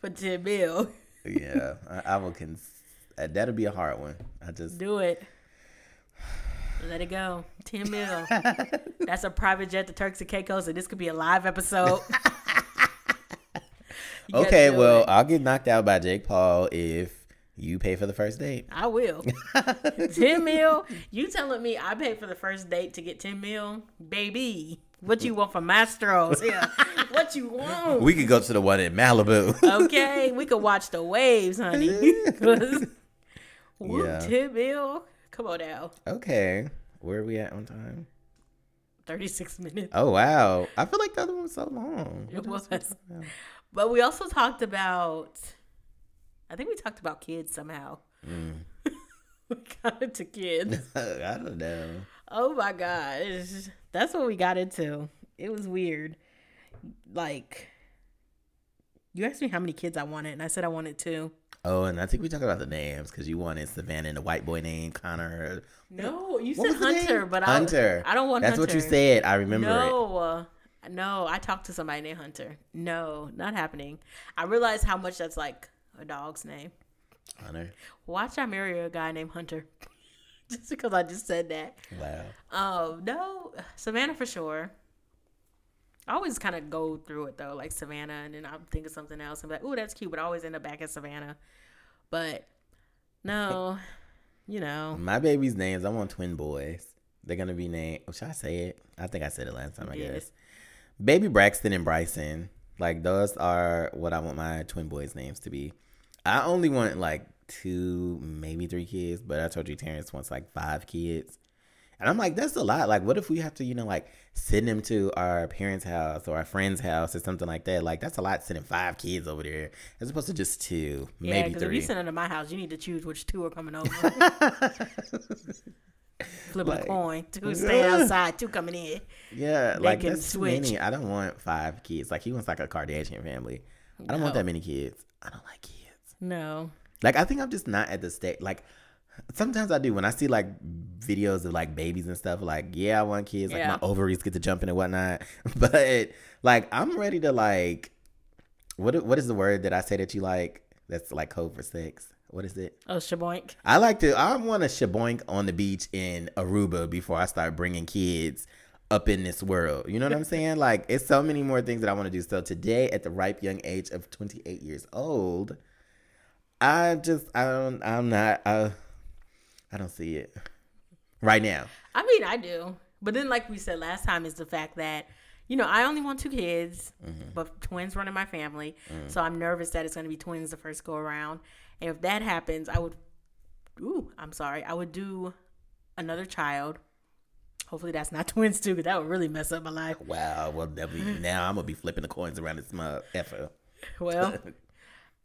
for ten mil. yeah, I, I will. Cons- uh, that'll be a hard one. I just Do it. Let it go. Ten mil. That's a private jet to Turks and Caicos, and this could be a live episode. <laughs> Okay. Well, it. I'll get knocked out by Jake Paul if you pay for the first date. I will. <laughs> 10 mil? You telling me I pay for the first date to get 10 mil? Baby, what you want from Mastros? Yeah. <laughs> what you want? We could go to the one in Malibu. <laughs> okay, we could watch the waves, honey. Whoop, Yeah. <laughs> 10 mil? Come on now. okay, where are we at on time? 36 minutes. Oh wow, I feel like the other one was so long. It What was. else? But we also talked about, I think we talked about kids somehow. Mm. we got into kids. I don't know. Oh my god, It's just- that's what we got into. It was weird. Like, you asked me how many kids I wanted, and I said I wanted two. Oh, and I think we talked about the names because you wanted Savannah and the white boy name Connor. No, you What said Hunter, but Hunter. I, I don't want to. That's Hunter. what you said. I remember. No, uh, no, I talked to somebody named Hunter. No, not happening. I realized how much that's like a dog's name. Hunter. Watch I marry a guy named Hunter. <laughs> just because I just said that. Wow. Um, no, Savannah for sure. I always kind of go through it though, like Savannah, and then I'm thinking something else. I'm like, "Ooh, that's cute," but I always end up back at Savannah. But no, <laughs> you know, My baby's names. I want twin boys. They're gonna be named. oh, Should I say it? I think I said it last time. I guess. Baby Braxton and Bryson. Like those are what I want my twin boys' names to be. I only want like two, maybe three kids, but I told you Terrence wants like five kids. And I'm like, that's a lot. Like, what if we have to, you know, like send them to our parents' house or our friend's house or something like that? Like, that's a lot sending five kids over there as opposed to just two, yeah. maybe Because if three. you send them to my house, you need to choose which two are coming over. <laughs> Flip Like- a coin. Two staying outside. Two coming in. Yeah, They like that's too switch. many. I don't want five kids. Like he wants like a Kardashian family. I don't want that many kids. I don't like kids. No. Like I think I'm just not at the state. Like sometimes I do when I see like videos of like babies and stuff. Like yeah, I want kids. Like Yeah. my ovaries get to jumping and whatnot. <laughs> But like I'm ready to like. What what is the word that I say that you like? That's like code for sex. What is it? Oh, shaboink. I like to. I want a shaboink on the beach in Aruba before I start bringing kids up in this world. You know what I'm <laughs> saying? Like, it's so many more things that I want to do. So today, at the ripe young age of 28 years old, I just I don't I'm not I I don't see it right now. I mean, I do. But then, like we said last time, is the fact that, you know, I only want two kids, Mm-hmm. but twins run in my family. Mm. So I'm nervous that it's going to be twins the first go around. And if that happens, I would, ooh, I'm sorry, I would do another child. Hopefully that's not <laughs> twins too, because that would really mess up my life. Wow. Well, be, now I'm gonna be flipping the coins around this mother effer. Well, <laughs>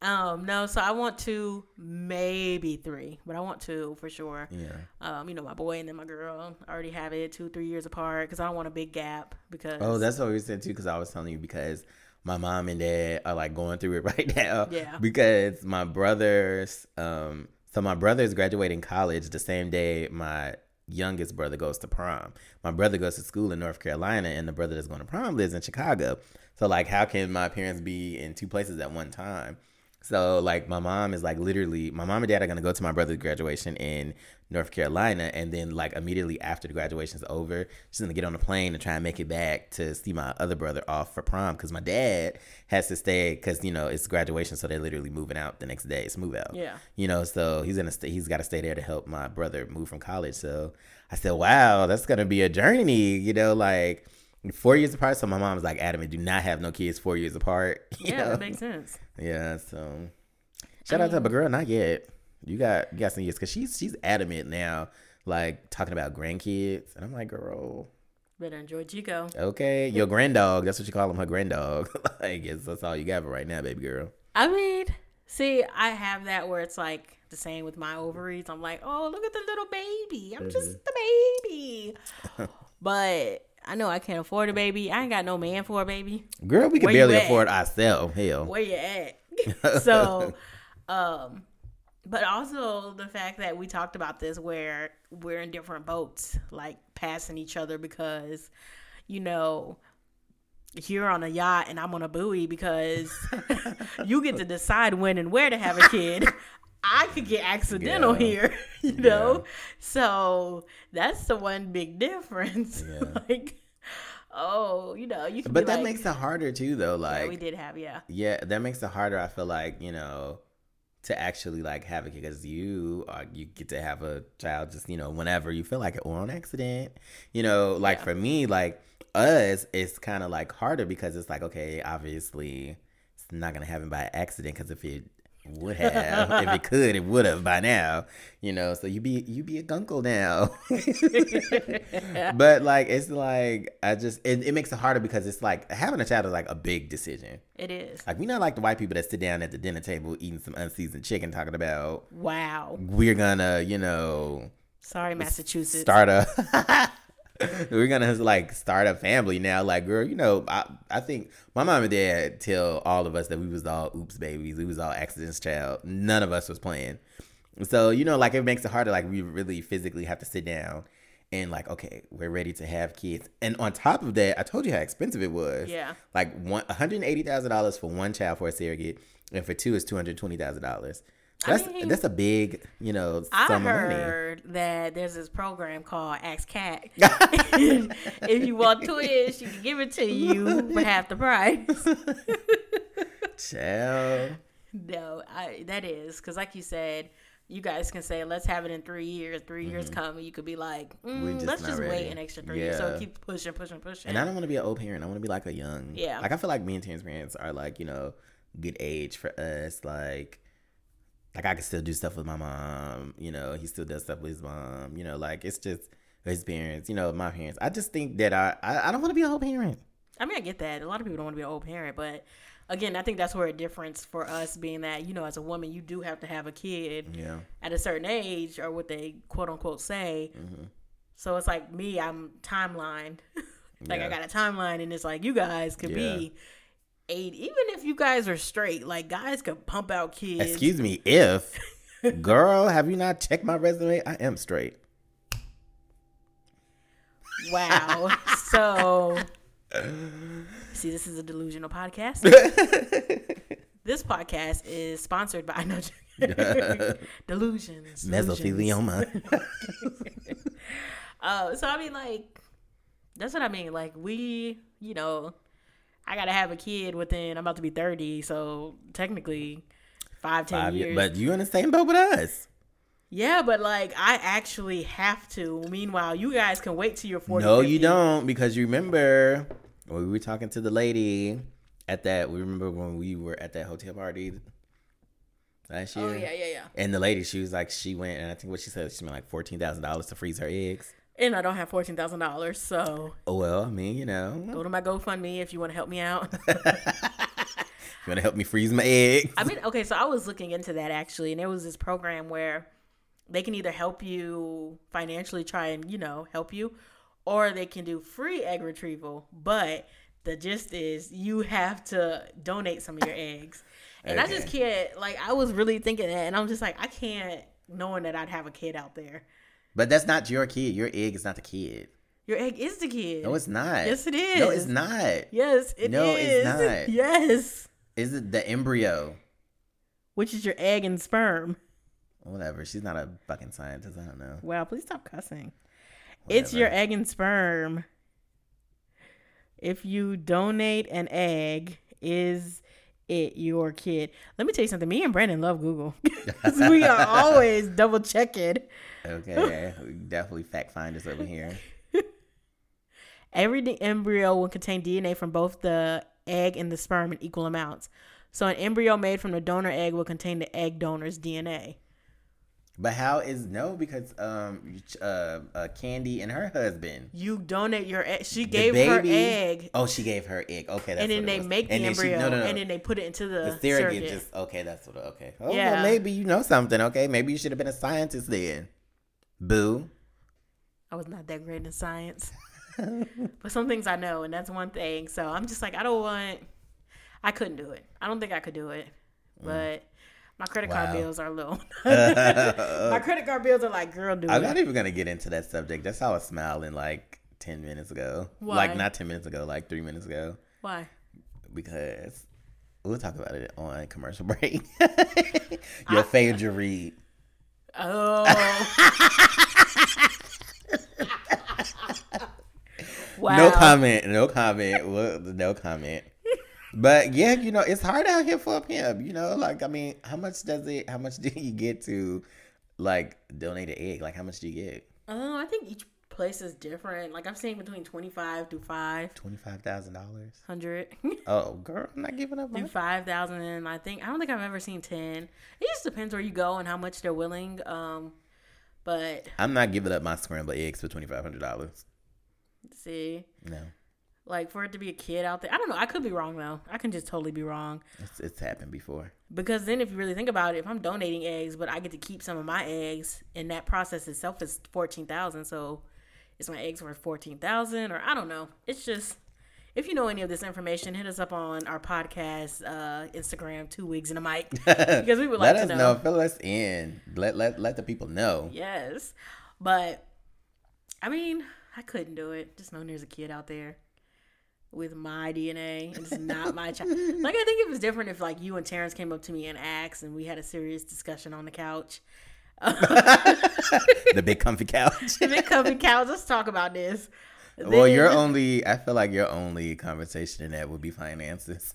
um, no, so I want two, maybe three, but I want two for sure. Yeah. Um, you know, my boy and then my girl I already have it two, three years apart because I don't want a big gap because Oh, that's what we said too. Because I was telling you because my mom and dad are like going through it <laughs> right now. Yeah. Because my brothers, um, so my brother is graduating college the same day my youngest brother goes to prom. My brother goes to school in North Carolina, and the brother that's going to prom lives in Chicago. So like, how can my parents be in two places at one time? So like my mom is like literally my mom and dad are gonna go to my brother's graduation in North Carolina and then like immediately after the graduation's over, she's gonna get on a plane and try and make it back to see my other brother off for prom because my dad has to stay because you know it's graduation, so they're literally moving out the next day. It's move out. Yeah. You know, so he's gonna stay. He's got to stay there to help my brother move from college. So I said, wow, that's gonna be a journey. You know, like four years apart. So my mom was like adamant, do not have no kids four years apart. <laughs> you Yeah, know? that makes sense. Yeah, so shout out to but girl, not yet. You got you got some years because she's she's adamant now, like talking about grandkids, and I'm like, girl, Better enjoy Chico. okay, your granddog. That's what you call him, her granddog. <laughs> like, yes, that's all you got for right now, baby girl. I mean, see, I have that where it's like the same with my ovaries. I'm like, oh, look at the little baby. I'm just mm-hmm. the baby. <laughs> but I know I can't afford a baby. I ain't got no man for a baby. Girl, we can Where barely afford ourselves. Hell, Where you at? <laughs> so, um, but also the fact that we talked about this where we're in different boats, like passing each other because, you know, you're on a yacht and I'm on a buoy because <laughs> <laughs> you get to decide when and where to have a kid. I could get accidental Yeah. here, <laughs> you know? So that's the one big difference. <laughs> Yeah. like, oh, you know, you can but that like, makes it harder too, though. yeah, Like, we did have, yeah. yeah, that makes it harder. I feel like you know to actually like have a kid because you uh, you get to have a child just you know whenever you feel like it or on accident. You know, like Yeah. for me, like us, it's kind of like harder because it's like okay, obviously it's not gonna happen by accident because if it would have, if it could, it would have by now. You know, so you be you be a gunkle now. <laughs> but like it's like I just it, it makes it harder because it's like having a child is like a big decision. It is. Like we not like the white people that sit down at the dinner table eating some unseasoned chicken, talking about Wow. we're gonna, you know, Sorry, Massachusetts. start a. <laughs> <laughs> we're gonna like start a family now. Like, girl, you know, I I think my mom and dad tell all of us that we was all oops babies. We was all accidents child. None of us was playing. So you know, like it makes it harder. Like we really physically have to sit down and like, okay, we're ready to have kids. And on top of that, I told you how expensive it was. Yeah. Like one hundred eighty thousand dollars for one child for a surrogate, and for two is two hundred twenty thousand dollars. I That's mean- that's a big, you know, I of money. heard that there's this program called Ask Cat. <laughs> <laughs> if you want twins, she can give it to you for half the price. <laughs> Child. no, I, that is because, like you said, you guys can say, "Let's have it in three years." 3 years come, and you could be like, mm, just "Let's just wait an extra three years." So keep pushing, pushing, pushing. And I don't want to be an old parent. I want to be like a young. Yeah. Like I feel like me and Terrence's parents are like you know good age for us. Like, like I can still do stuff with my mom. You know, he still does stuff with his mom. You know, like it's just his parents. You know, my parents. I just think that I I, I don't want to be a whole parent. I mean, I get that. A lot of people don't want to be an old parent, but again, I think that's where a difference for us being that you know, as a woman, you do have to have a kid Yeah. at a certain age, or what they quote unquote say. Mm-hmm. So it's like me, I'm timelined. <laughs> like I got a timeline, and it's like you guys could Yeah. be eight, even if you guys are straight. Like guys could pump out kids. Excuse me, if girl, have you not checked my resume? I am straight. Wow. <laughs> so, see, this is a delusional podcast. <laughs> this podcast is sponsored by <laughs> no delusions. delusions. Mesothelioma. Uh, so I mean, like, that's what I mean. Like, we, you know, I gotta have a kid within. I'm about to be thirty, so technically, five, ten Five years. But you in the same boat with us. yeah, but like, I actually have to. Meanwhile, you guys can wait till you're forty. No, 50. you don't, because you remember when we were talking to the lady at that. We remember when we were at that hotel party last oh, year. Oh yeah, yeah, yeah. And the lady, she was like, she went, and I think what she said, she spent like fourteen thousand dollars to freeze her eggs. And I don't have fourteen thousand dollars, so Oh well, I mean, you know, go to my GoFundMe if you want to help me out. <laughs> you want to help me freeze my eggs? I mean, okay, so I was looking into that actually, and there was this program where they can either help you financially, try and you know help you, or they can do free egg retrieval. But the gist is you have to donate some of your eggs, and I just can't. Like, I was really thinking that, and I'm just like, I can't, knowing that I'd have a kid out there. But that's not your kid. Your egg is not the kid. Your egg is the kid. No, it's not. Yes, it is. No, it's not. Yes, it is. No, it's not. <laughs> Yes. Is it the embryo? Which is your egg and sperm. Whatever. She's not a fucking scientist. I don't know. Wow, please stop cussing. It's your egg and sperm. If you donate an egg, is it your kid? Let me tell you something. Me and Brandon love Google. <laughs> <laughs> we are always double checking. Okay, <laughs> definitely fact finders over here. Every embryo will contain DNA from both the egg and the sperm in equal amounts. So an embryo made from the donor egg will contain the egg donor's DNA. But how is no? Because um, uh, uh, Candy and her husband. You donate your egg. She the gave her egg, Oh, she gave her egg. Okay, that's and then they was. make the And she- embryo, no, no, no. and then they put it into the, the surrogate surrogate. just okay. That's what. Okay. Oh, Yeah. well, maybe you know something. Okay, maybe you should have been a scientist then. Boo. I was not that great in science. <laughs> but some things I know, and that's one thing. So I'm just like, I don't want. I couldn't do it. I don't think I could do it. But my credit card bills are low. <laughs> <laughs> my credit card bills are like, girl, do I'm not even gonna get into that subject. That's how I was smiling like ten minutes ago. Why? Like not ten minutes ago, like three minutes ago. Why? Because we'll talk about it on commercial <laughs> break. Your favorite read. Oh. wow. No comment. No comment. No comment. But yeah, you know, it's hard out here for a pimp. You know, like I mean, how much does it? How much <laughs> do you get to, like, donate an egg? Like, how much do you get? Oh, I think each place is different. Like I've seen between twenty five to five Twenty five thousand dollars. hundred. <laughs> Oh, girl, I'm not giving up. do five thousand and I think I don't think I've ever seen ten. It just depends where you go and how much they're willing. Um but I'm not giving up my scrambled eggs for twenty five hundred dollars. see. No, Like for it to be a kid out there. I don't know, I could be wrong though. I can just totally be wrong. it's it's happened before. Because then if you really think about it, if I'm donating eggs but I get to keep some of my eggs and that process itself is fourteen thousand, so is my eggs worth fourteen thousand or I don't know. It's just if you know any of this information, hit us up on our podcast, uh, Instagram, two wigs and a mic. <laughs> Because we would like let to us know. know. Fill us in. Let let let the people know. Yes. But I mean, I couldn't do it. Just knowing there's a kid out there with my DNA it's not my child. Like I think it was different if like you and Terrence came up to me and asked and we had a serious discussion on the couch. <laughs> the big comfy couch. <laughs> The big comfy couch, let's talk about this. well, Then- your only. I feel like your only conversation in that would be finances.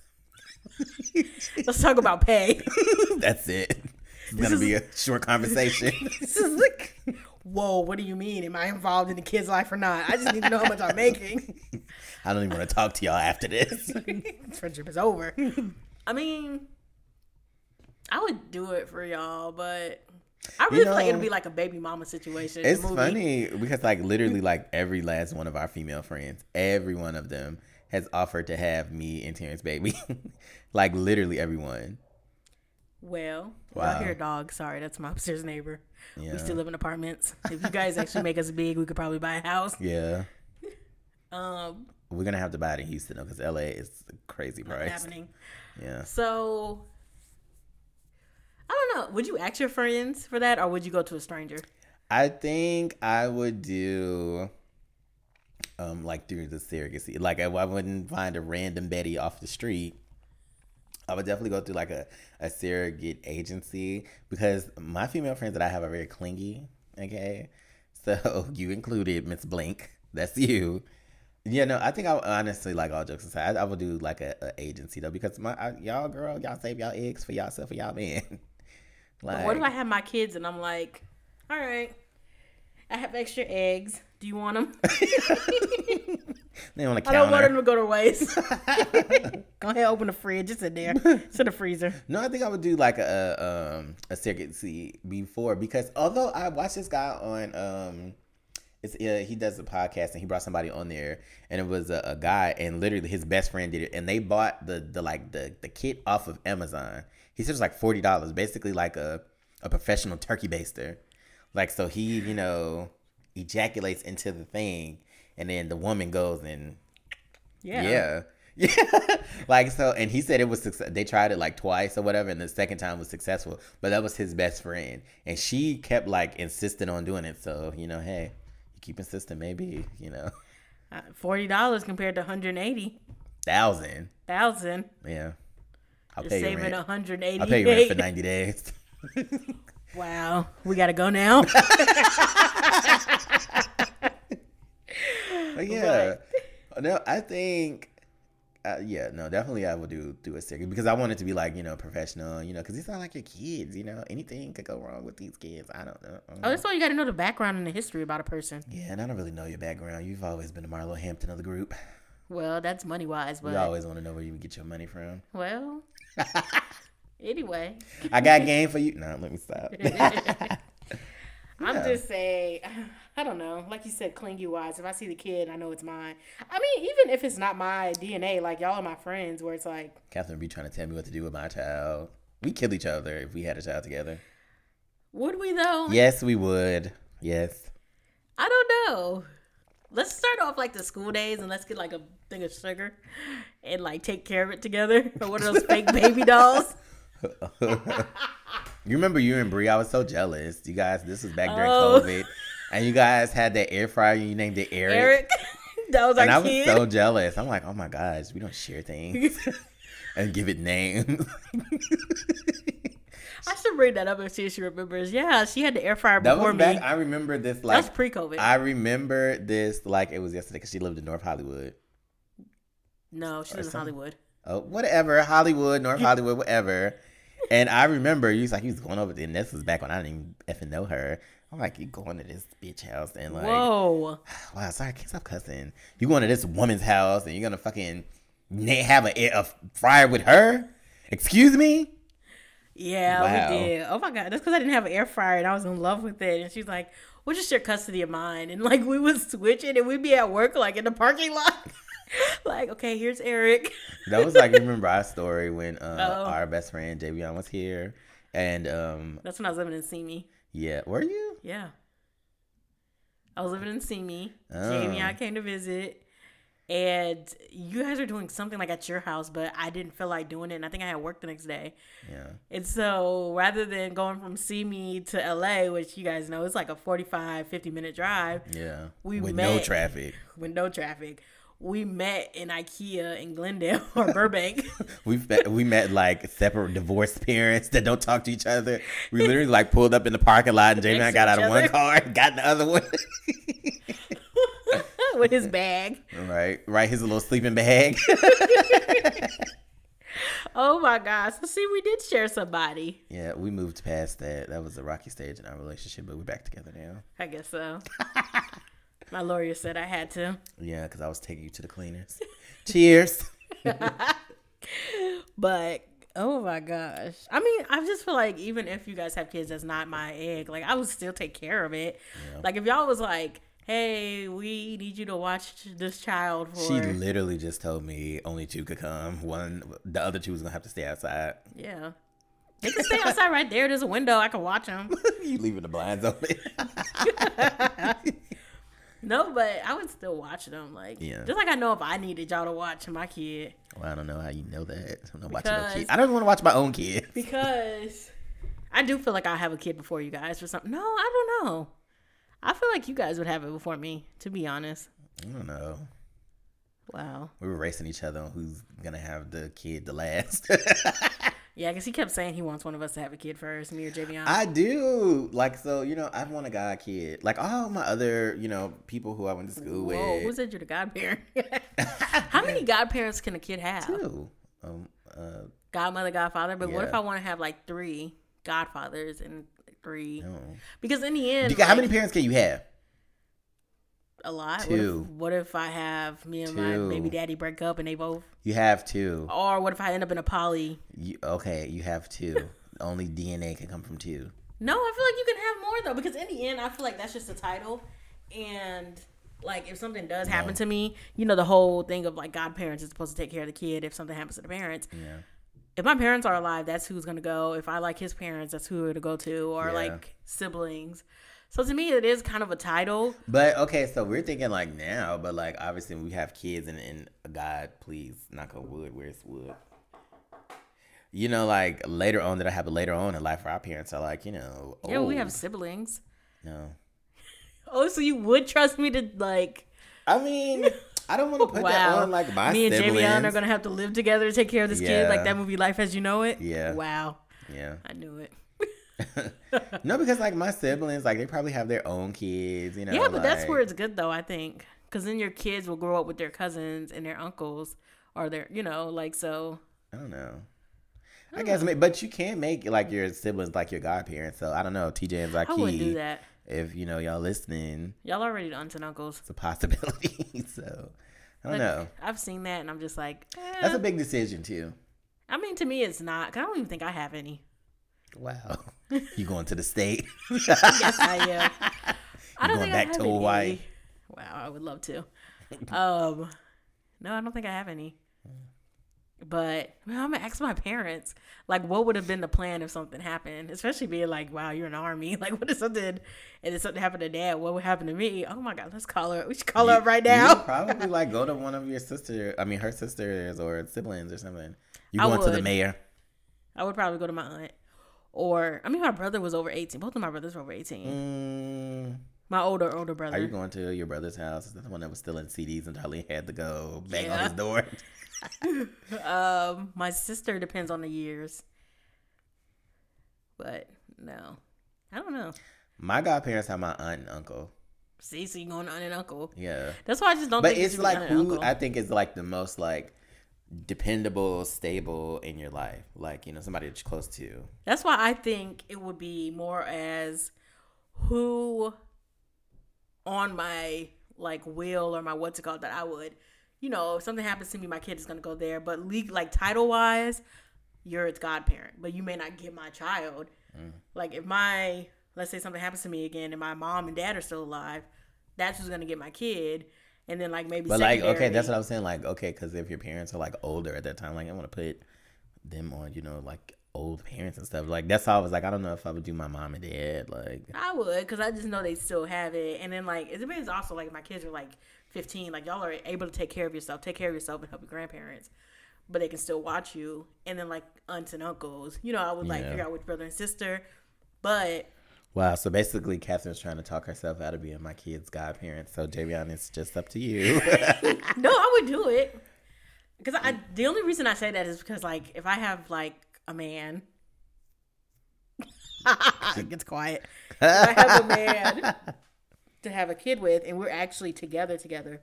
let's talk about pay. <laughs> That's it. It's gonna be a short conversation. this is like Whoa, what do you mean? Am I involved in the kid's life or not? I just need to know how much I'm <laughs> making. I don't even want to talk to y'all after this. <laughs> friendship is over. I mean, I would do it for y'all, but I really feel like it'd be like a baby mama situation. It's funny because like literally <laughs> like every last one of our female friends, every one of them has offered to have me and Terrence baby. like literally everyone. Well, Wow. out here, dog. Sorry, that's my upstairs neighbor. Yeah. We still live in apartments. If you guys actually make us big, we could probably buy a house. <laughs> Yeah. <laughs> Um, We're gonna have to buy it in Houston though, because LA is a crazy price. happening. Yeah. So, I don't know. Would you ask your friends for that, or would you go to a stranger? I think I would do um like through the surrogacy. Like I, I wouldn't find a random Betty off the street. I would definitely go through like a, a surrogate agency because my female friends that I have are very clingy. Okay. So <laughs> you included Miss Blink. That's you. Yeah, no, I think I honestly like all jokes aside, I, I would do like a, a agency though because my I, y'all girl, y'all save y'all eggs for yourself for y'all man. <laughs> like, What if I have my kids and I'm like, all right, I have extra eggs. Do you want them? <laughs> they on the I don't want counter. them to go to waste. <laughs> <laughs> go ahead, open the fridge. It's in there. <laughs> It's in the freezer. No, I think I would do like a um a surrogacy before because although I watched this guy on um it's uh, he does a podcast and he brought somebody on there and it was a, a guy and literally his best friend did it and they bought the the like the the kit off of Amazon. He said it was like forty dollars, basically like a a professional turkey baster. Like so he you know ejaculates into the thing and then the woman goes and Yeah. yeah. <laughs> Yeah, like so, and he said it was success. They tried it like twice or whatever, and the second time was successful. But that was his best friend, and she kept like insisting on doing it. So you know, hey, you keep insisting, maybe you know, <laughs> Uh, Forty dollars compared to 180 thousand. thousand. Yeah, I'll You're pay you saving 180. I'll pay you rent for ninety days. <laughs> Wow, we gotta go now. <laughs> But yeah, no, I think. Uh, yeah, no, definitely I would do do a second because I want it to be like you know professional, you know, because these are like your kids, you know, anything could go wrong with these kids. I don't know. oh, that's why you gotta know the background and the history about a person. Yeah, and I don't really know your background. You've always been the Marlo Hampton of the group. Well, that's money wise, but you always want to know where you get your money from. well. <laughs> anyway, I got game for you. No, let me stop. <laughs> I'm Yeah. just saying, I don't know. Like you said, clingy wise. If I see the kid, I know it's mine. I mean, even if it's not my DNA, like y'all are my friends, where it's like, Catherine be trying to tell me what to do with my child. We kill each other if we had a child together. would we though? Yes, we would. Yes. I don't know. Let's start off like the school days and let's get like a thing of sugar and like take care of it together. Or one of those fake <laughs> baby dolls. <laughs> You remember you and Brie? I was so jealous. You guys, this was back during Oh. COVID, <laughs> and you guys had that air fryer. You named it Eric, Eric, <laughs> that was our and I was kid. so jealous. I'm like, oh my gosh, we don't share things <laughs> and give it names. I should bring that up and see if she remembers. Yeah, she had the air fryer that before was me. I remember this like was pre-COVID. I remember this like it was yesterday because she lived in North Hollywood. no, she lives in. Hollywood. Oh, whatever, Hollywood, North Hollywood, whatever. And I remember you was like, you was going over there, and this was back when I didn't even effing know her. I'm like, you going to this bitch house and like, Whoa. <sighs> wow, sorry, I can't stop cussing. You going to this woman's house and you're gonna fucking have a, a fryer with her? Excuse me? Yeah, Wow. we did. Oh my god, that's because I didn't have an air fryer and I was in love with it. And she's like, "We'll just share custody of mine." And like we would switch it, and we'd be at work like in the parking lot. <laughs> like, okay, here's Eric. <laughs> That was like, you remember our story when uh, our best friend Javion was here, and um, That's when I was living in Simi. Yeah, were you? Yeah, I was living in Simi. Oh. Jamie, I came to visit, and you guys are doing something like at your house, but I didn't feel like doing it, and I think I had work the next day. Yeah, And so rather than going from Simi to LA, which you guys know is like a 45, 50 minute drive yeah, We with no traffic. with no traffic, we met in IKEA in Glendale <laughs> or Burbank. <laughs> We've met, we met like separate divorced parents that don't talk to each other. We literally like pulled up in the parking lot and Jamie and I got out of one car and got in the other one. <laughs> with his bag. right, right, his little sleeping bag. Oh my gosh. So see, we did share somebody. yeah, we moved past that. That was a rocky stage in our relationship, but we're back together now. I guess so. My lawyer said I had to. Yeah, because I was taking you to the cleaners. <laughs> Cheers. <laughs> But oh my gosh. I mean, I just feel like even if you guys have kids that's not my egg, like I would still take care of it. Yeah. Like if y'all was like, Hey, we need you to watch this child for She literally just told me only two could come. One, the other two was gonna have to stay outside. Yeah. They can stay outside right there. There's a window. I can watch them. <laughs> you leaving the blinds open? No, but I would still watch them. Like, Yeah. just like I know if I needed y'all to watch my kid. well, I don't know how you know that. I'm not watching no kid. I don't want to watch my own kid. <laughs> Because I do feel like I have a kid before you guys or something. No, I don't know. I feel like you guys would have it before me, to be honest. I don't know. Wow. We were racing each other on who's gonna have the kid the last. <laughs> Yeah, because he kept saying he wants one of us to have a kid first, me or Javion. I do. Like so, you know, I want a guy kid. Like all my other, you know, people who I went to school Whoa, with. who said you're the godparent? <laughs> How many godparents can a kid have? Two. Um, uh, Godmother, godfather. But what if I want to have like three godfathers and three? no. Because in the end, You got- how many parents can you have? A lot. Two. What if, what if I have me and my baby daddy break up and they both? You have two. Or what if I end up in a poly? You, okay, you have two. <laughs> Only DNA can come from two. No, I feel like you can have more though, because in the end, I feel like that's just a title, and like if something does happen to me, you know, the whole thing of like godparents is supposed to take care of the kid if something happens to the parents. Yeah. If my parents are alive, that's who's gonna go. If I like his parents, that's who we're to go to, or Yeah. like siblings. So to me, it is kind of a title. But okay, so we're thinking like now, but like obviously we have kids and, and God, please knock on wood. Where's wood? You know, like later on that I have a later on in life where our parents are like, you know, Yeah, we have oh. siblings. no. <laughs> Oh, so you would trust me to like? I mean, I don't want to put that wow. on like my me and siblings. Javion are gonna have to live together to take care of this kid, like Yeah. that movie Life as You Know It. Yeah. Wow, Yeah. I knew it. <laughs> no, because like my siblings, like they probably have their own kids, you know. yeah, but that's where it's good though. I think because then your kids will grow up with their cousins and their uncles, or their, you know, like so. I don't know. I guess, ma- but you can't make like your siblings like your godparents. So I don't know, TJ and I wouldn't do that. If you know y'all listening, Y'all already the aunts and uncles. it's a possibility. <laughs> so I don't Like, know. I've seen that, and I'm just like, eh. That's a big decision too. I mean, to me, it's not. Cause I don't even think I have any. Wow, <laughs> you going to the state? <laughs> Yes, I am. <laughs> I don't going think back I have to any. Hawaii? Wow, I would love to. Um, no, I don't think I have any. But well, I'm gonna ask my parents, like, what would have been the plan if something happened? Especially being like, wow, you're in the army. Like, what if something and if something happened to dad? What would happen to me? Oh my god, let's call her. We should call her up right now. probably like go to one of your sister. I mean, her sisters or siblings or something. You going to the mayor? I would probably go to my aunt, or I mean, my brother was over 18. Both of my brothers were over 18. Mm, My older older brother. are you going to your brother's house? Is that the one that was still in CDs and Darlene had to go bang on his door? <laughs> Um, my sister depends on the years, but no, I don't know. My godparents have my aunt and uncle. See, so you going to aunt and uncle? Yeah. That's why I just don't. But think it's like aunt and who. I think is like the most like dependable, stable in your life. Like, you know, somebody that you're close to. You. That's why I think it would be more as who on my like will or my what's it called that I would, you know, if something happens to me, my kid is gonna go there. But legal, like title wise, you're its godparent, but you may not get my child. Mm. Like if my let's say something happens to me again and my mom and dad are still alive, that's who's gonna get my kid. And then like maybe But like, okay, that's what I was saying. Like, okay, because if your parents are like older at that time, like I want to put them on, you know, like old parents and stuff. Like that's how I was like, I don't know if I would do my mom and dad. Like, I would, cause I just know they still have it. And then like it depends also like my kids are like 15, like y'all are able to take care of yourself, take care of yourself, and help your grandparents, but they can still watch you. And then like aunts and uncles, you know, I would like Yeah. figure out which brother and sister. But wow. So basically, Catherine's trying to talk herself out of being my kid's godparent. So Javion, it's just up to you. <laughs> no, I would do it. Cause I mm. the only reason I say that is because like if I have like a man, <laughs> it gets quiet. If I have a man <laughs> to have a kid with, and we're actually together together,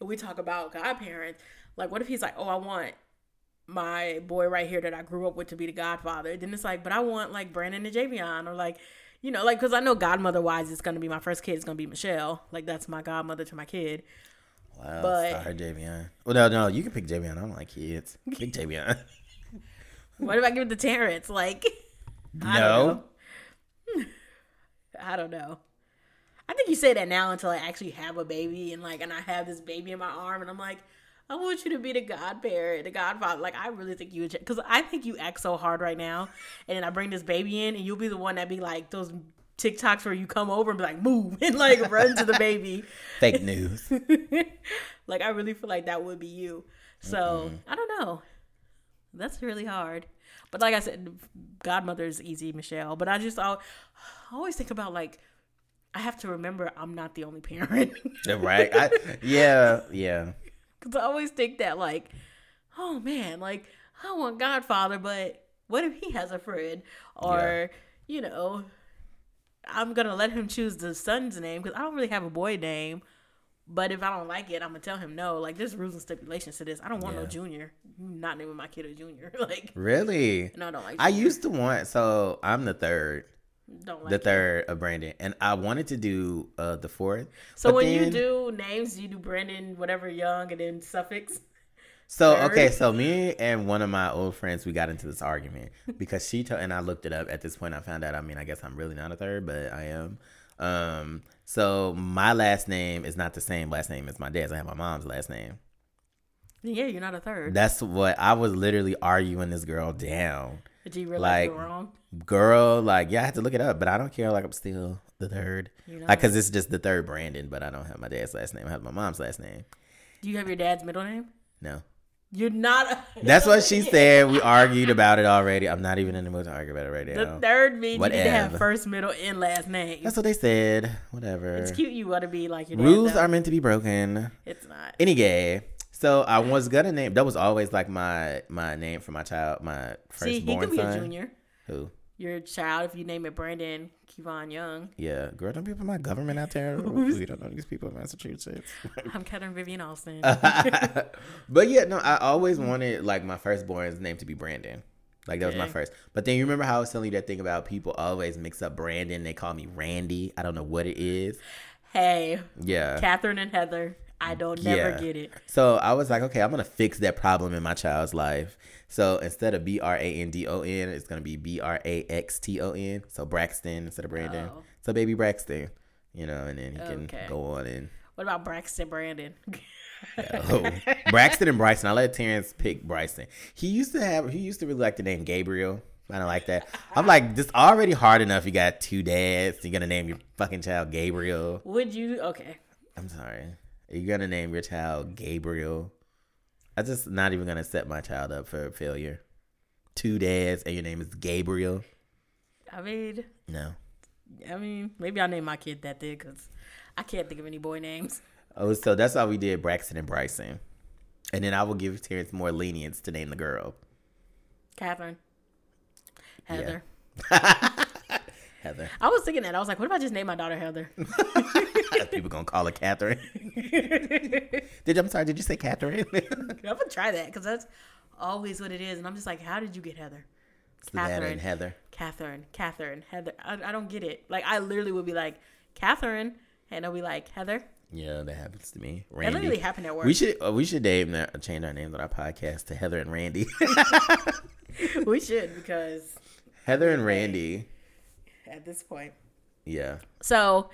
and we talk about godparents, like what if he's like, oh, I want my boy right here that I grew up with to be the godfather. Then it's like, but I want like Brandon and Javion, or like, you know, like because I know godmother wise, it's gonna be my first kid. It's gonna be Michelle. Like that's my godmother to my kid. wow. But- sorry, Javion. Well, no, no, you can pick Javion. I don't like kids. Pick Javion. <laughs> What if I give it to Terrence? Like, <laughs> I No. don't. <laughs> I don't know. I think you say that now until I actually have a baby and like, and I have this baby in my arm, and I'm like, I want you to be the godparent, the godfather. Like, I really think you would, because I think you act so hard right now, and then I bring this baby in, and you'll be the one that be like those TikToks where you come over and be like, move, <laughs> and like run to the baby. Fake news. <laughs> like I really feel like that would be you. So I don't know. That's really hard. But like I said, godmother is easy, Michelle. But I just I always think about like I have to remember I'm not the only parent right? I, yeah, yeah. <laughs> because I always think that like, oh man, like I want Godfather, but what if he has a friend or you know. I'm gonna let him choose the son's name because I don't really have a boy name. But if I don't like it, I'm gonna tell him no. Like there's rules and stipulations to this. I don't want no junior. I'm not naming my kid a junior. <laughs> like Really? no, I don't like. I used to want so I'm the third, don't like the it. third of Brandon, and I wanted to do uh the fourth. So when you do names, you do Brandon, whatever young, and then suffix. so third. okay, so me and one of my old friends we got into this argument <laughs> because she told and I looked it up. At this point, I found out. I mean, I guess I'm really not a third, but I am. Um, so my last name is not the same last name as my dad's. I have my mom's last name. Yeah, you're not a third. That's what I was literally arguing this girl down. Did you realize Like, you were wrong? Girl, like, yeah, I had to look it up, but I don't care. Like, I'm still the third. You know? Like, cause it's just the third Brandon, but I don't have my dad's last name. I have my mom's last name. Do you have your dad's middle name? No. You're not. <laughs> That's what she said. We argued about it already. I'm not even in the mood to argue about it right now. The third means you need to have first, middle, and last name. That's what they said. Whatever. It's cute. You want to be like your. Rules though. are meant to be broken. It's not. Any gay. So I was gonna name. That was always like my my name for my child, my See, he could be son. a junior. Who? Your child, if you name it Brandon Kevon Young. Yeah, girl, don't be putting my government out there. <laughs> we don't know these people in Massachusetts. <laughs> I'm Catherine Vivian Austin. <laughs> but yeah, no, I always wanted like my firstborn's name to be Brandon. Like that was my first. But then you remember how I was telling you that thing about people always mix up Brandon. They call me Randy. I don't know what it is. hey, Yeah. Catherine and Heather. I don't never Yeah. get it. So I was like, okay, I'm gonna fix that problem in my child's life. So instead of B R A N D O N, it's gonna be B R A X T O N. So Braxton instead of Brandon. Oh. So baby Braxton, you know, and then he can Okay. go on and What about Braxton Brandon? oh, <laughs> Braxton and Bryson. I let Terrence pick Bryson. He used to have. He used to really like the name Gabriel. I don't like that. I'm like, this already hard enough. You got two dads. You're gonna name your fucking child Gabriel. Would you? Okay. I'm sorry. You're gonna name your child Gabriel. I just not even gonna set my child up for failure. Two dads and your name is Gabriel. I mean, No. I mean, maybe I'll name my kid that then because I can't think of any boy names. Oh, so that's how we did Braxton and Bryson. And then I will give Terrence more lenience to name the girl. Catherine. Heather. <laughs> Heather. I was thinking that. I was like, what if I just name my daughter Heather? <laughs> People gonna call her Catherine. <laughs> did I'm sorry? Did you say Catherine? <laughs> I'm gonna try that because that's always what it is, and I'm just like, how did you get Heather? Catherine. and Heather. Catherine, Catherine, Heather. I, I don't get it. Like I literally would be like Catherine, and I'll be like Heather. Yeah, that happens to me. That literally happened at work. We should uh, we should name that, change our names on our podcast to Heather and Randy. we should because Heather and Randy. At this point. Yeah. So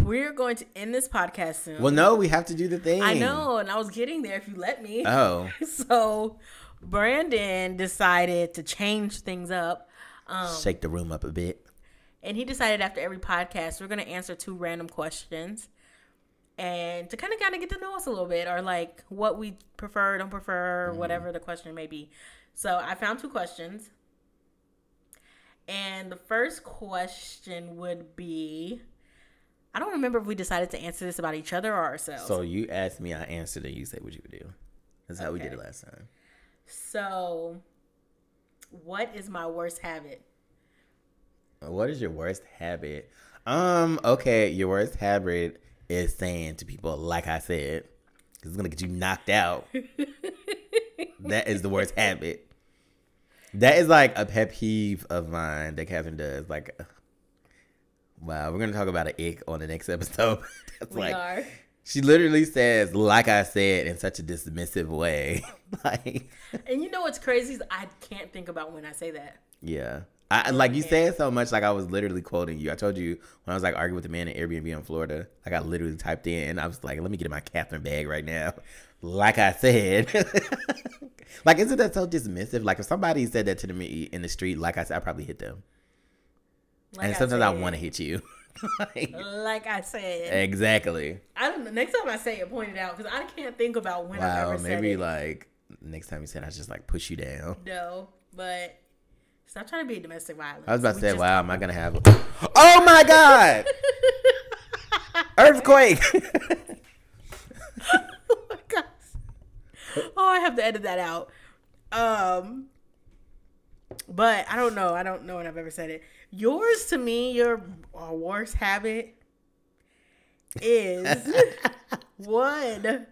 we're going to end this podcast soon. Well, no, we have to do the thing. I know, and I was getting there if you let me. Oh, <laughs> so Brandon decided to change things up. Um, shake the room up a bit. and he decided after every podcast we're going to answer two random questions and to kind of kind of get to know us a little bit or like what we prefer don't prefer whatever the question may be so i found two questions and the first question would be i don't remember if we decided to answer this about each other or ourselves So you asked me, I answered, and you said what you would do. That's how we did it last time. so what is my worst habit What is your worst habit? Um, okay, your worst habit is saying to people, like I said, it's gonna get you knocked out. <laughs> that is the worst habit. That is like a pet peeve of mine that Catherine does. Like, uh, wow, we're gonna talk about an ick on the next <laughs> episode. That's we like are she literally says, like I said, in such a dismissive way. <laughs> like, and you know what's crazy is i can't think about when i say that Yeah. I like you say it so much like I was literally quoting you. I told you when I was like arguing with the man at Airbnb in Florida, like I literally typed in, I was like, let me get in my Catherine bag right now. Like I said. <laughs> like isn't that so dismissive? Like if somebody said that to me in the street, like I said, I probably hit them. like and sometimes I said. want to hit you. <laughs> like, like i said exactly. I don't know. Next time I say it, point it out because I can't think about when I've Wow, ever said maybe it. like next time you said I just like push you down. no, but stop trying to be a domestic violence. I was about to We say, wow, am I gonna <laughs> have A- <gasps> Oh my god! Earthquake! oh my gosh. <laughs> Oh, I have to edit that out. Um, but I don't know. I don't know when I've ever said it. Yours to me, your uh, worst habit is <laughs> one.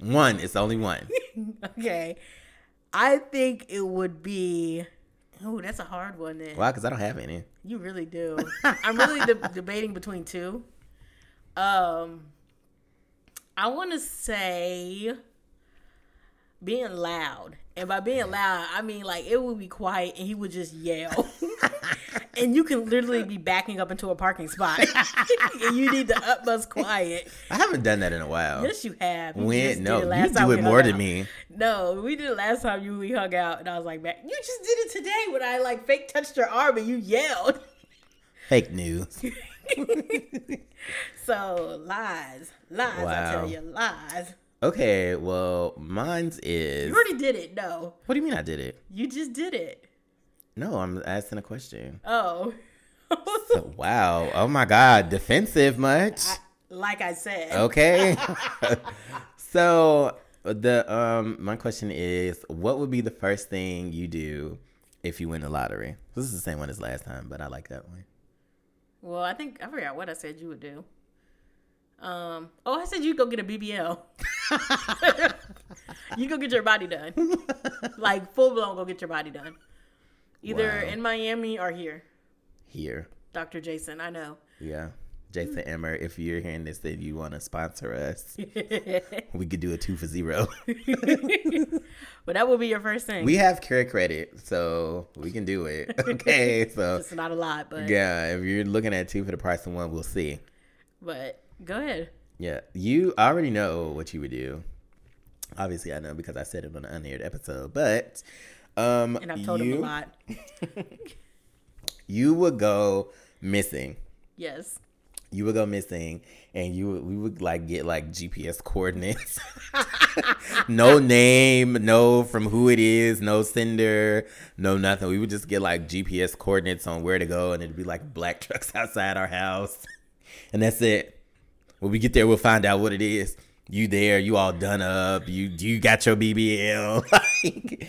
one, it's only one. <laughs> Okay, I think it would be. Oh, that's a hard one. Then Why? Because I don't have any. You really do. I'm really de- debating between two. Um, I want to say being loud, and by being loud, I mean like it would be quiet, and he would just yell, <laughs> and you can literally be backing up into a parking spot, <laughs> and you need the utmost quiet. I haven't done that in a while. Yes, you have. You when no, you do it more than me. No, we did it last time you we hung out, and I was like, "Man, you just did it today when I like fake touched your arm and you yelled." Fake news. <laughs> so lies, lies. I tell you, lies. Okay, well, mine's is. You already did it. No, What do you mean I did it? you just did it. No, I'm asking a question. Oh, So, wow. Oh my God. Defensive much? I, like I said. Okay. <laughs> so the um my question is, what would be the first thing you do if you win the lottery? This is the same one as last time, but I like that one. Well, I think I forgot what I said you would do. Um. Oh, I said you go get a BBL. <laughs> you go get your body done, like full blown. Go get your body done, either Wow. in Miami or here. Here. Dr. Jason, I know. Yeah. Jason Emer, if you're hearing this and you want to sponsor us, <laughs> we could do a two for zero. <laughs> but that would be your first thing. we have care credit, so we can do it. Okay. So it's not a lot, but yeah, if you're looking at two for the price of one, we'll see. but go ahead. Yeah, you already know what you would do. Obviously, I know because I said it on an unaired episode. But um, And I've told you, him a lot. <laughs> You would go missing. Yes. You would go missing, and you would, we would like get like GPS coordinates. <laughs> no name, no from who it is, no sender, no nothing. We would just get like GPS coordinates on where to go, and it'd be like black <laughs> trucks outside our house, and that's it. When we get there, we'll find out what it is. You there? You all done up? You you got your BBL? <laughs> Like,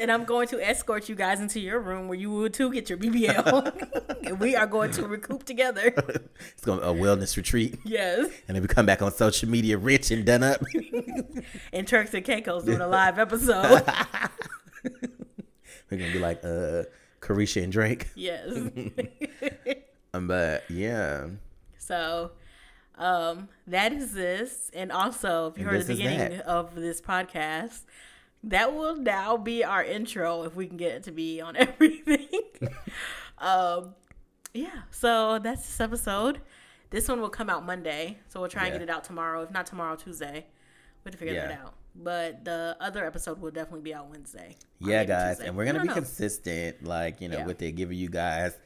And I'm going to escort you guys into your room where you would too get your BBL. <laughs> and we are going to recoup together. <laughs> it's going to a wellness retreat, Yes. and then we come back on social media rich and done up. And Turks and Caicos doing a live episode. We're gonna be like uh Carisha and Drake. yes. Um, but yeah. So um, that is this. And also, if you And heard the beginning that. of this podcast, that will now be our intro if we can get it to be on <laughs> everything. <laughs> um, yeah, so that's this episode. This one will come out Monday, so we'll try and get it out tomorrow. If not tomorrow, Tuesday. We have to figure that out. But the other episode will definitely be out Wednesday. Yeah, guys. Tuesday. And we're gonna be know. consistent, like, you know, Yeah. with it, giving you guys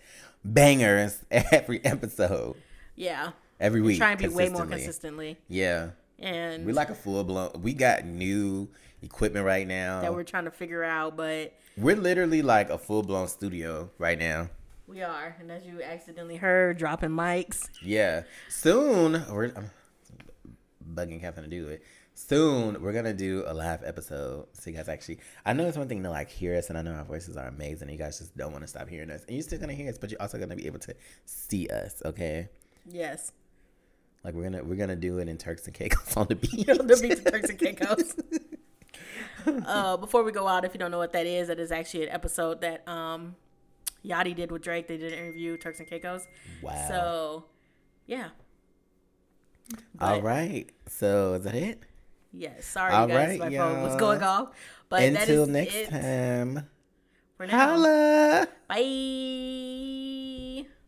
bangers <laughs> every episode. Yeah. Every week. Try and be way more consistently. Yeah. And We like a full blown we got new equipment right now. that we're trying to figure out, but we're literally like a full blown studio right now. We are, and as you accidentally heard, dropping mics. Yeah. Soon, we're I'm bugging Kevin to do it. Soon, we're gonna do a live episode. So you guys actually, I know it's one thing to like hear us, and I know our voices are amazing. You guys just don't want to stop hearing us, and you're still gonna hear us, but you're also gonna be able to see us. Okay. Yes, Like we're gonna we're gonna do it in Turks and Caicos <laughs> on the beach. <laughs> on the beach of Turks and Caicos. <laughs> uh, before we go out, if you don't know what that is, that is actually an episode that um, Yachty did with Drake. They did an interview, Turks and Caicos. Wow. So, yeah. All But, right. So is that it? Yes. Sorry, All guys. right, my phone was going off. But Until next it time. for now. Holla. Bye.